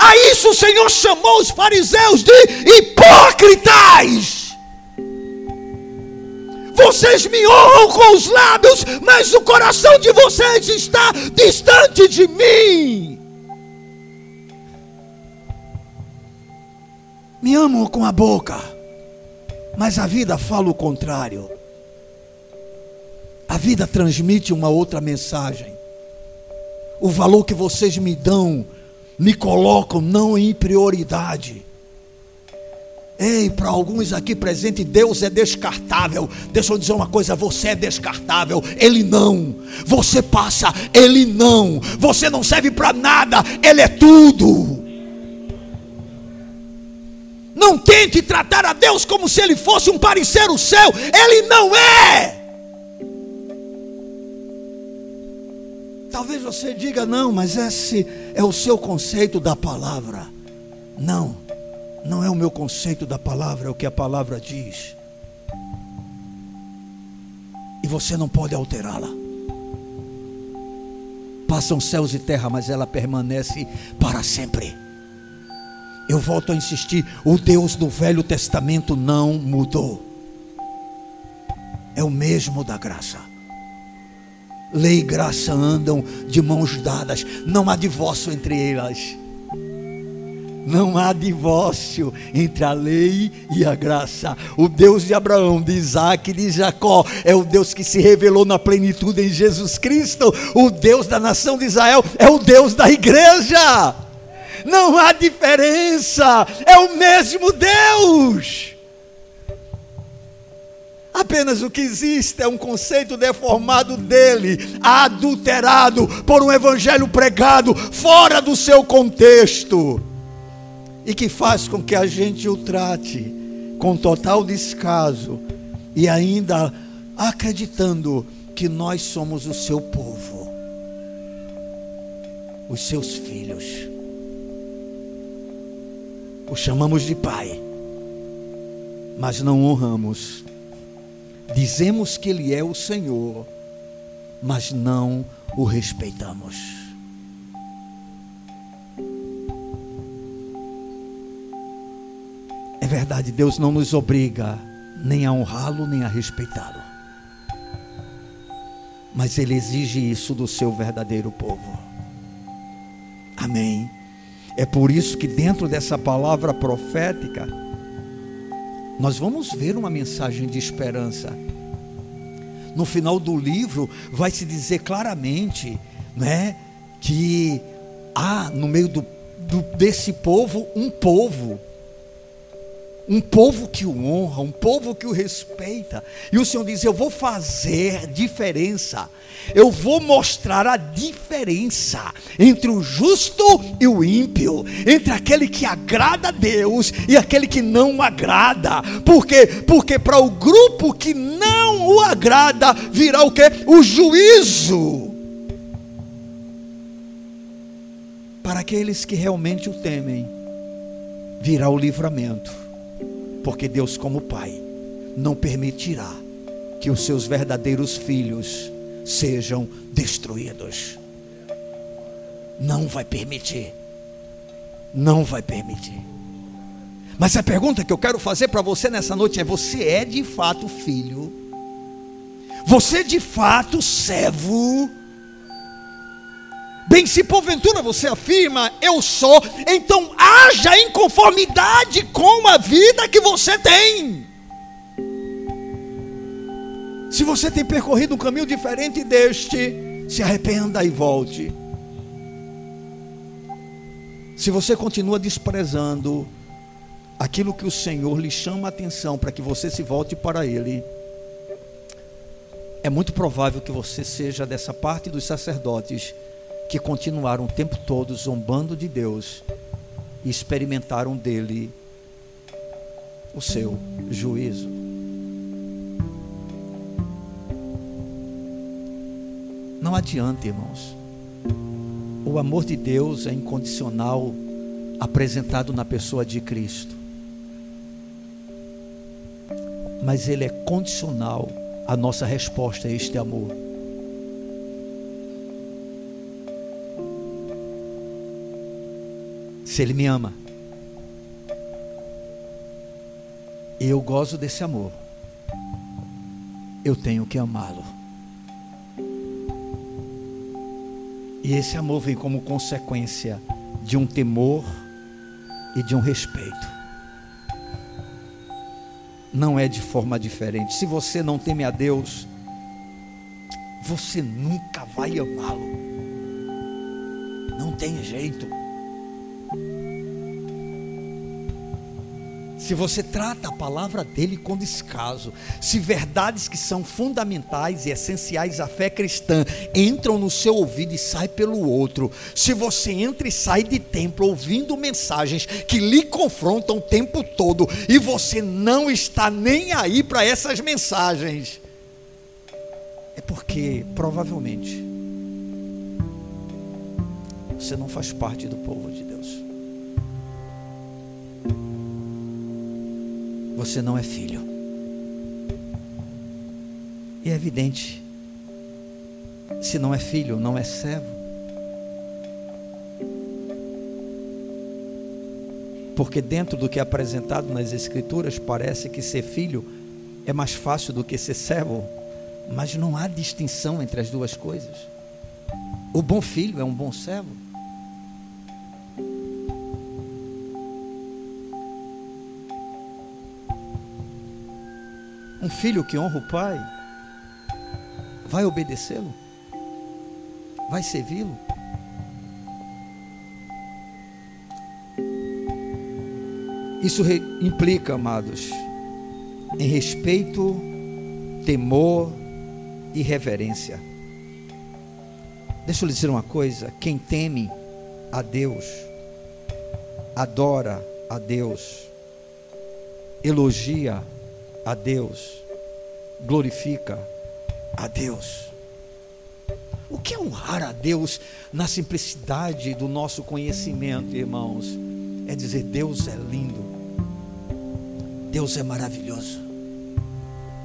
A isso o Senhor chamou os fariseus de hipócritas. Vocês me honram com os lábios, mas o coração de vocês está distante de mim. Me amam com a boca, mas a vida fala o contrário. A vida transmite uma outra mensagem. O valor que vocês me dão me colocam não em prioridade Ei, para alguns aqui presentes, Deus é descartável. Deixa eu dizer uma coisa: você é descartável, Ele não. Você passa, Ele não. Você não serve para nada, Ele é tudo. Não tente tratar a Deus como se Ele fosse um parecer o céu, Ele não é. Talvez você diga, não, mas esse é o seu conceito da palavra. Não. Não é o meu conceito da palavra, é o que a palavra diz. você não pode alterá-la. Passam céus e terra, mas ela permanece para sempre. Eu volto a insistir: o Deus do Velho Testamento não mudou, é o mesmo da graça. Lei e graça andam de mãos dadas, não há divórcio entre elas. Não há divórcio entre a lei e a graça. O Deus de Abraão, de Isaac e de Jacó é o Deus que se revelou na plenitude em Jesus Cristo. O Deus da nação de Israel é o Deus da igreja. Não há diferença, é o mesmo Deus. Apenas o que existe é um conceito deformado dele, adulterado por um evangelho pregado fora do seu contexto e que faz com que a gente o trate com total descaso e ainda acreditando que nós somos o seu povo, os seus filhos. O chamamos de pai, mas não honramos. Dizemos que ele é o Senhor, mas não o respeitamos. verdade, Deus não nos obriga nem a honrá-lo, nem a respeitá-lo. Mas Ele exige isso do seu verdadeiro povo. Amém. É por isso que dentro dessa palavra profética, nós vamos ver uma mensagem de esperança. No final do livro vai se dizer claramente, né, que há no meio do, do, desse povo um povo um povo que o honra, um povo que o respeita. E o Senhor diz: Eu vou fazer diferença, eu vou mostrar a diferença entre o justo e o ímpio, entre aquele que agrada a Deus e aquele que não agrada. Por quê? Porque para o grupo que não o agrada virá o que? O juízo. Para aqueles que realmente o temem, virá o livramento porque Deus, como Pai, não permitirá que os seus verdadeiros filhos sejam destruídos. Não vai permitir. Não vai permitir. Mas a pergunta que eu quero fazer para você nessa noite é: você é de fato filho? Você é de fato servo? Bem, se porventura você afirma, eu sou, então haja em conformidade com a vida que você tem. Se você tem percorrido um caminho diferente deste, se arrependa e volte. Se você continua desprezando aquilo que o Senhor lhe chama a atenção para que você se volte para Ele, é muito provável que você seja dessa parte dos sacerdotes que continuaram o tempo todo zombando de Deus e experimentaram dele o seu juízo. Não adianta, irmãos. O amor de Deus é incondicional, apresentado na pessoa de Cristo. Mas ele é condicional a nossa resposta a este amor. Se Ele me ama. Eu gozo desse amor. Eu tenho que amá-lo. E esse amor vem como consequência de um temor e de um respeito. Não é de forma diferente. Se você não teme a Deus, você nunca vai amá-lo. Não tem jeito. Se você trata a palavra dele com descaso, se verdades que são fundamentais e essenciais à fé cristã entram no seu ouvido e saem pelo outro, se você entra e sai de templo ouvindo mensagens que lhe confrontam o tempo todo e você não está nem aí para essas mensagens, é porque provavelmente você não faz parte do povo de Deus. Você não é filho. E é evidente, se não é filho, não é servo. Porque dentro do que é apresentado nas Escrituras, parece que ser filho é mais fácil do que ser servo, mas não há distinção entre as duas coisas. O bom filho é um bom servo. Um filho que honra o pai vai obedecê-lo, vai servi-lo. Isso implica, amados, em respeito, temor e reverência. Deixa eu lhe dizer uma coisa: quem teme a Deus, adora a Deus, elogia a Deus, glorifica a Deus. O que é honrar a Deus na simplicidade do nosso conhecimento, irmãos? É dizer: Deus é lindo, Deus é maravilhoso,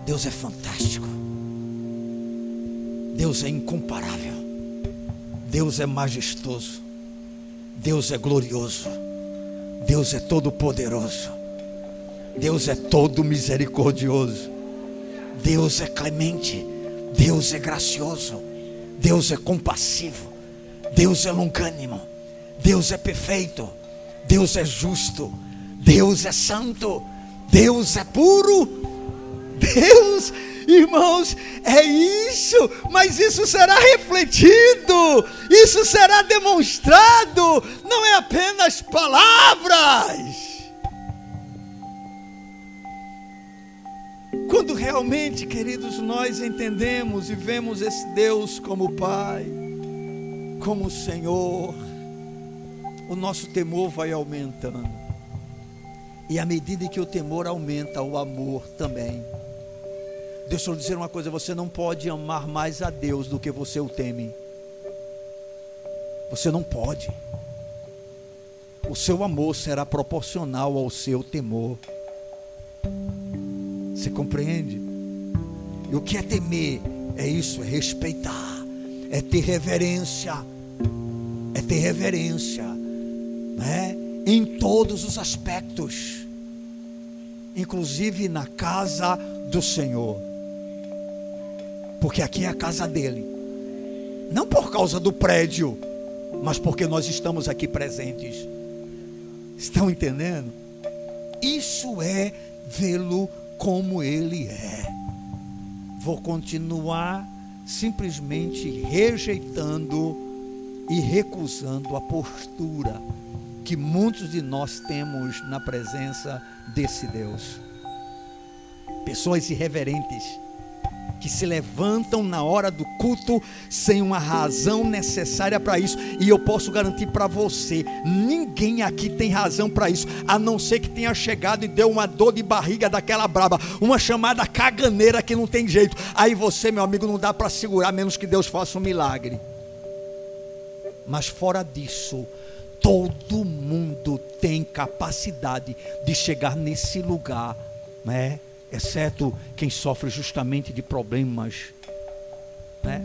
Deus é fantástico, Deus é incomparável, Deus é majestoso, Deus é glorioso, Deus é todo-poderoso, Deus é todo misericordioso, Deus é clemente, Deus é gracioso, Deus é compassivo, Deus é longânimo, Deus é perfeito, Deus é justo, Deus é santo. Deus é puro. Deus, irmãos, é isso, mas isso será refletido, isso será demonstrado, não é apenas palavras. Quando realmente, queridos, nós entendemos e vemos esse Deus como Pai, como Senhor, o nosso temor vai aumentando. E à medida que o temor aumenta, o amor também. Deixa eu dizer uma coisa: você não pode amar mais a Deus do que você o teme. Você não pode. O seu amor será proporcional ao seu temor. Você compreende? E o que é temer? É isso, é respeitar, é ter reverência, é ter reverência, né? em todos os aspectos, inclusive na casa do Senhor, porque aqui é a casa dele, não por causa do prédio, mas porque nós estamos aqui presentes. Estão entendendo? Isso é vê-lo como ele é. Vou continuar simplesmente rejeitando e recusando a postura que muitos de nós temos na presença desse Deus. Pessoas irreverentes que se levantam na hora do culto sem uma razão necessária para isso. E eu posso garantir para você: ninguém aqui tem razão para isso, a não ser que tenha chegado e deu uma dor de barriga daquela braba, uma chamada caganeira que não tem jeito. Aí você, meu amigo, não dá para segurar, menos que Deus faça um milagre. Mas fora disso, Todo mundo tem capacidade de chegar nesse lugar, né? Exceto quem sofre justamente de problemas né?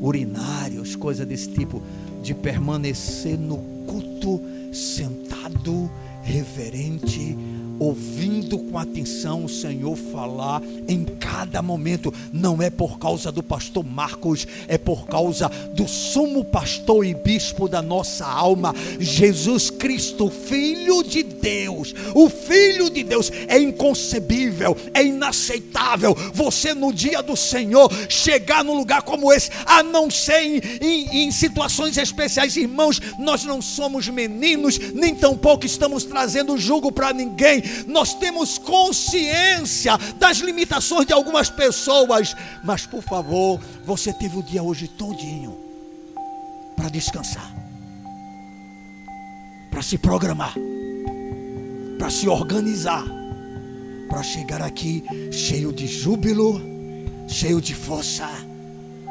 urinários, coisa desse tipo, de permanecer no culto sentado, reverente, ouvindo com atenção o Senhor falar em cada momento. Não é por causa do pastor Marcos, é por causa do sumo pastor e bispo da nossa alma, Jesus Cristo, Filho de Deus. O Filho de Deus é inconcebível, é inaceitável. Você no dia do Senhor chegar num lugar como esse, a não ser em, em, em situações especiais, irmãos, nós não somos meninos, nem tampouco estamos trazendo jugo para ninguém nós temos consciência das limitações de algumas pessoas, mas por favor, você teve o dia hoje todinho para descansar, para se programar, para se organizar, para chegar aqui cheio de júbilo, cheio de força,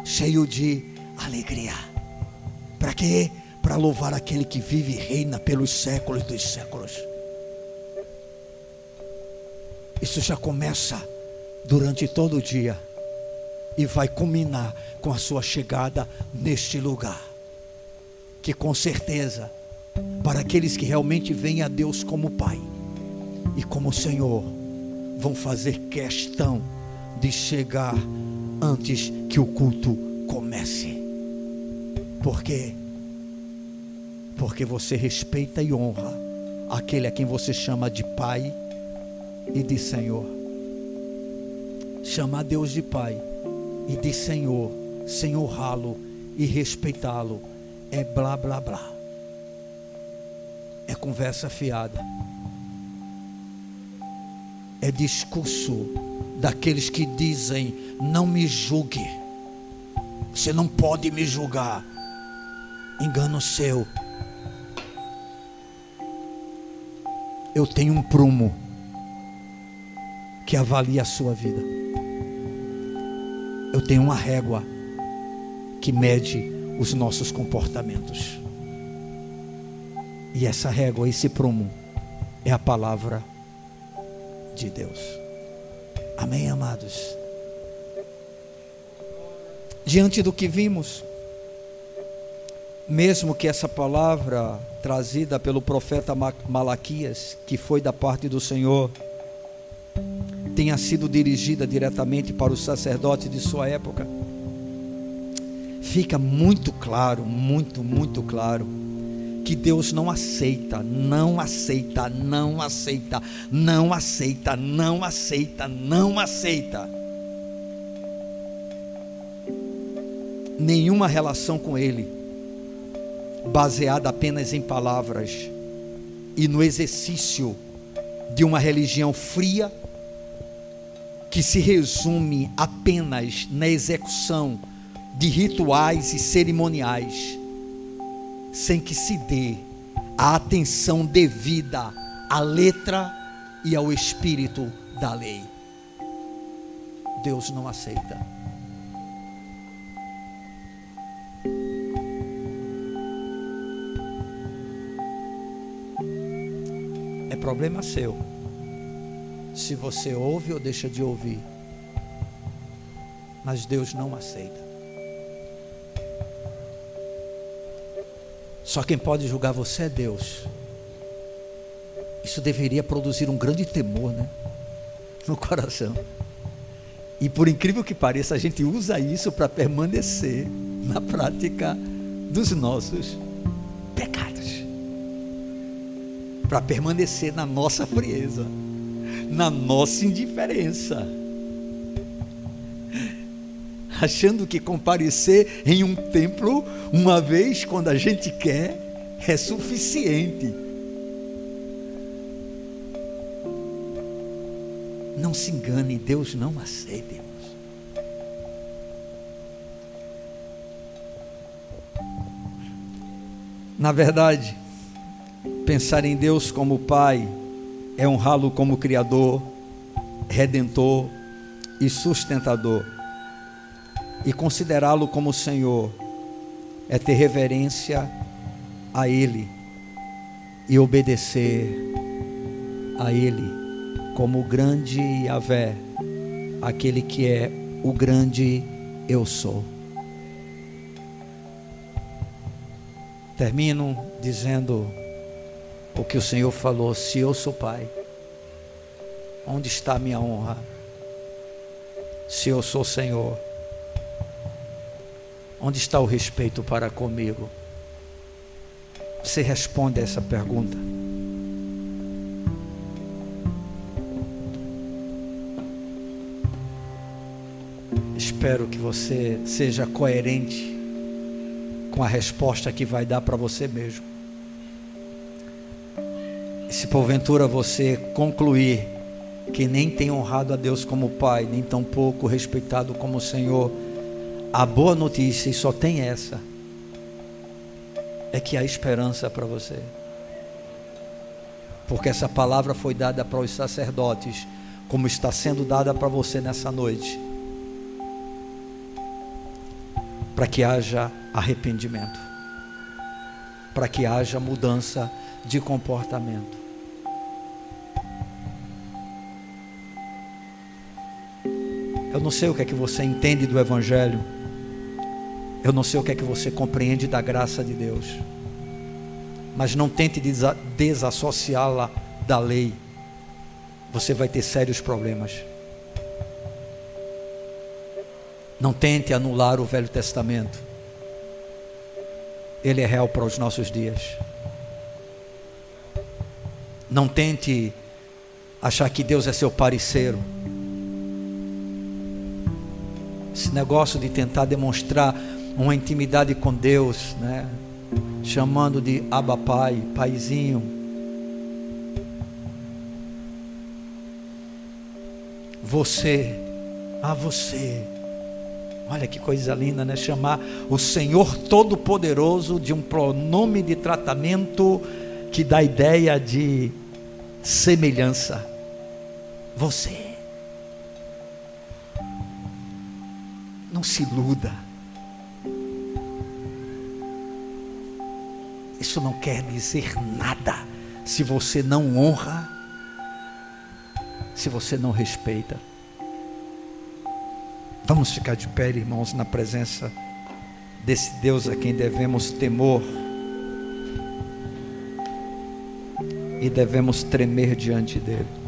cheio de alegria. Para quê? Para louvar aquele que vive e reina pelos séculos dos séculos. Isso já começa durante todo o dia. e vai culminar com a sua chegada neste lugar. Que com certeza, para aqueles que realmente veem a Deus como Pai e como Senhor, vão fazer questão de chegar antes que o culto comece. Por quê? Porque você respeita e honra aquele a quem você chama de Pai e de Senhor. Chamar Deus de Pai e de Senhor, sem honrá-lo e respeitá-lo, é blá blá blá. É conversa fiada. É discurso daqueles que dizem: não me julgue, você não pode me julgar. Engano seu. Eu tenho um prumo que avalia a sua vida. Eu tenho uma régua que mede os nossos comportamentos. E essa régua, esse prumo, é a palavra de Deus. Amém, amados? Diante do que vimos, mesmo que essa palavra trazida pelo profeta Malaquias, que foi da parte do Senhor, tenha sido dirigida diretamente para os sacerdotes de sua época, fica muito claro, muito, muito claro, que Deus não aceita, não aceita, não aceita, não aceita, não aceita, não aceita nenhuma relação com Ele baseada apenas em palavras e no exercício de uma religião fria que se resume apenas na execução de rituais e cerimoniais, sem que se dê a atenção devida à letra e ao espírito da lei. Deus não aceita. É problema seu se você ouve ou deixa de ouvir. Mas Deus não aceita. Só quem pode julgar você é Deus. Isso deveria produzir um grande temor, né? No coração. E por incrível que pareça, a gente usa isso para permanecer na prática dos nossos pecados. Para permanecer na nossa frieza na nossa indiferença. Achando que comparecer em um templo uma vez quando a gente quer é suficiente. Não se engane, Deus não aceita, irmãos. Na verdade, pensar em Deus como Pai é honrá-lo como Criador, Redentor e sustentador. E considerá-lo como Senhor é ter reverência a Ele e obedecer a Ele como o grande Yahvé, aquele que é o grande eu sou. Termino dizendo o que o Senhor falou: se eu sou pai, onde está a minha honra? Se eu sou Senhor, onde está o respeito para comigo? Você responde a essa pergunta. Espero que você seja coerente com a resposta que vai dar para você mesmo se porventura você concluir que nem tem honrado a Deus como Pai, nem tampouco respeitado como Senhor, a boa notícia, e só tem essa, é que há esperança para você. Porque essa palavra foi dada para os sacerdotes, como está sendo dada para você nessa noite. Para que haja arrependimento, para que haja mudança de comportamento. Eu não sei o que é que você entende do Evangelho. Eu não sei o que é que você compreende da graça de Deus. Mas não tente desassociá-la da lei. Você vai ter sérios problemas. Não tente anular o Velho Testamento. Ele é real para os nossos dias. Não tente achar que Deus é seu parceiro. Esse negócio de tentar demonstrar uma intimidade com Deus, né? chamando de Abba Pai, Paizinho. Você, a você, olha que coisa linda, né? Chamar o Senhor Todo-Poderoso de um pronome de tratamento que dá ideia de semelhança. Você. Não se iluda. Isso não quer dizer nada se você não honra, se você não respeita. Vamos ficar de pé, irmãos, na presença desse Deus a quem devemos temor e devemos tremer diante dele.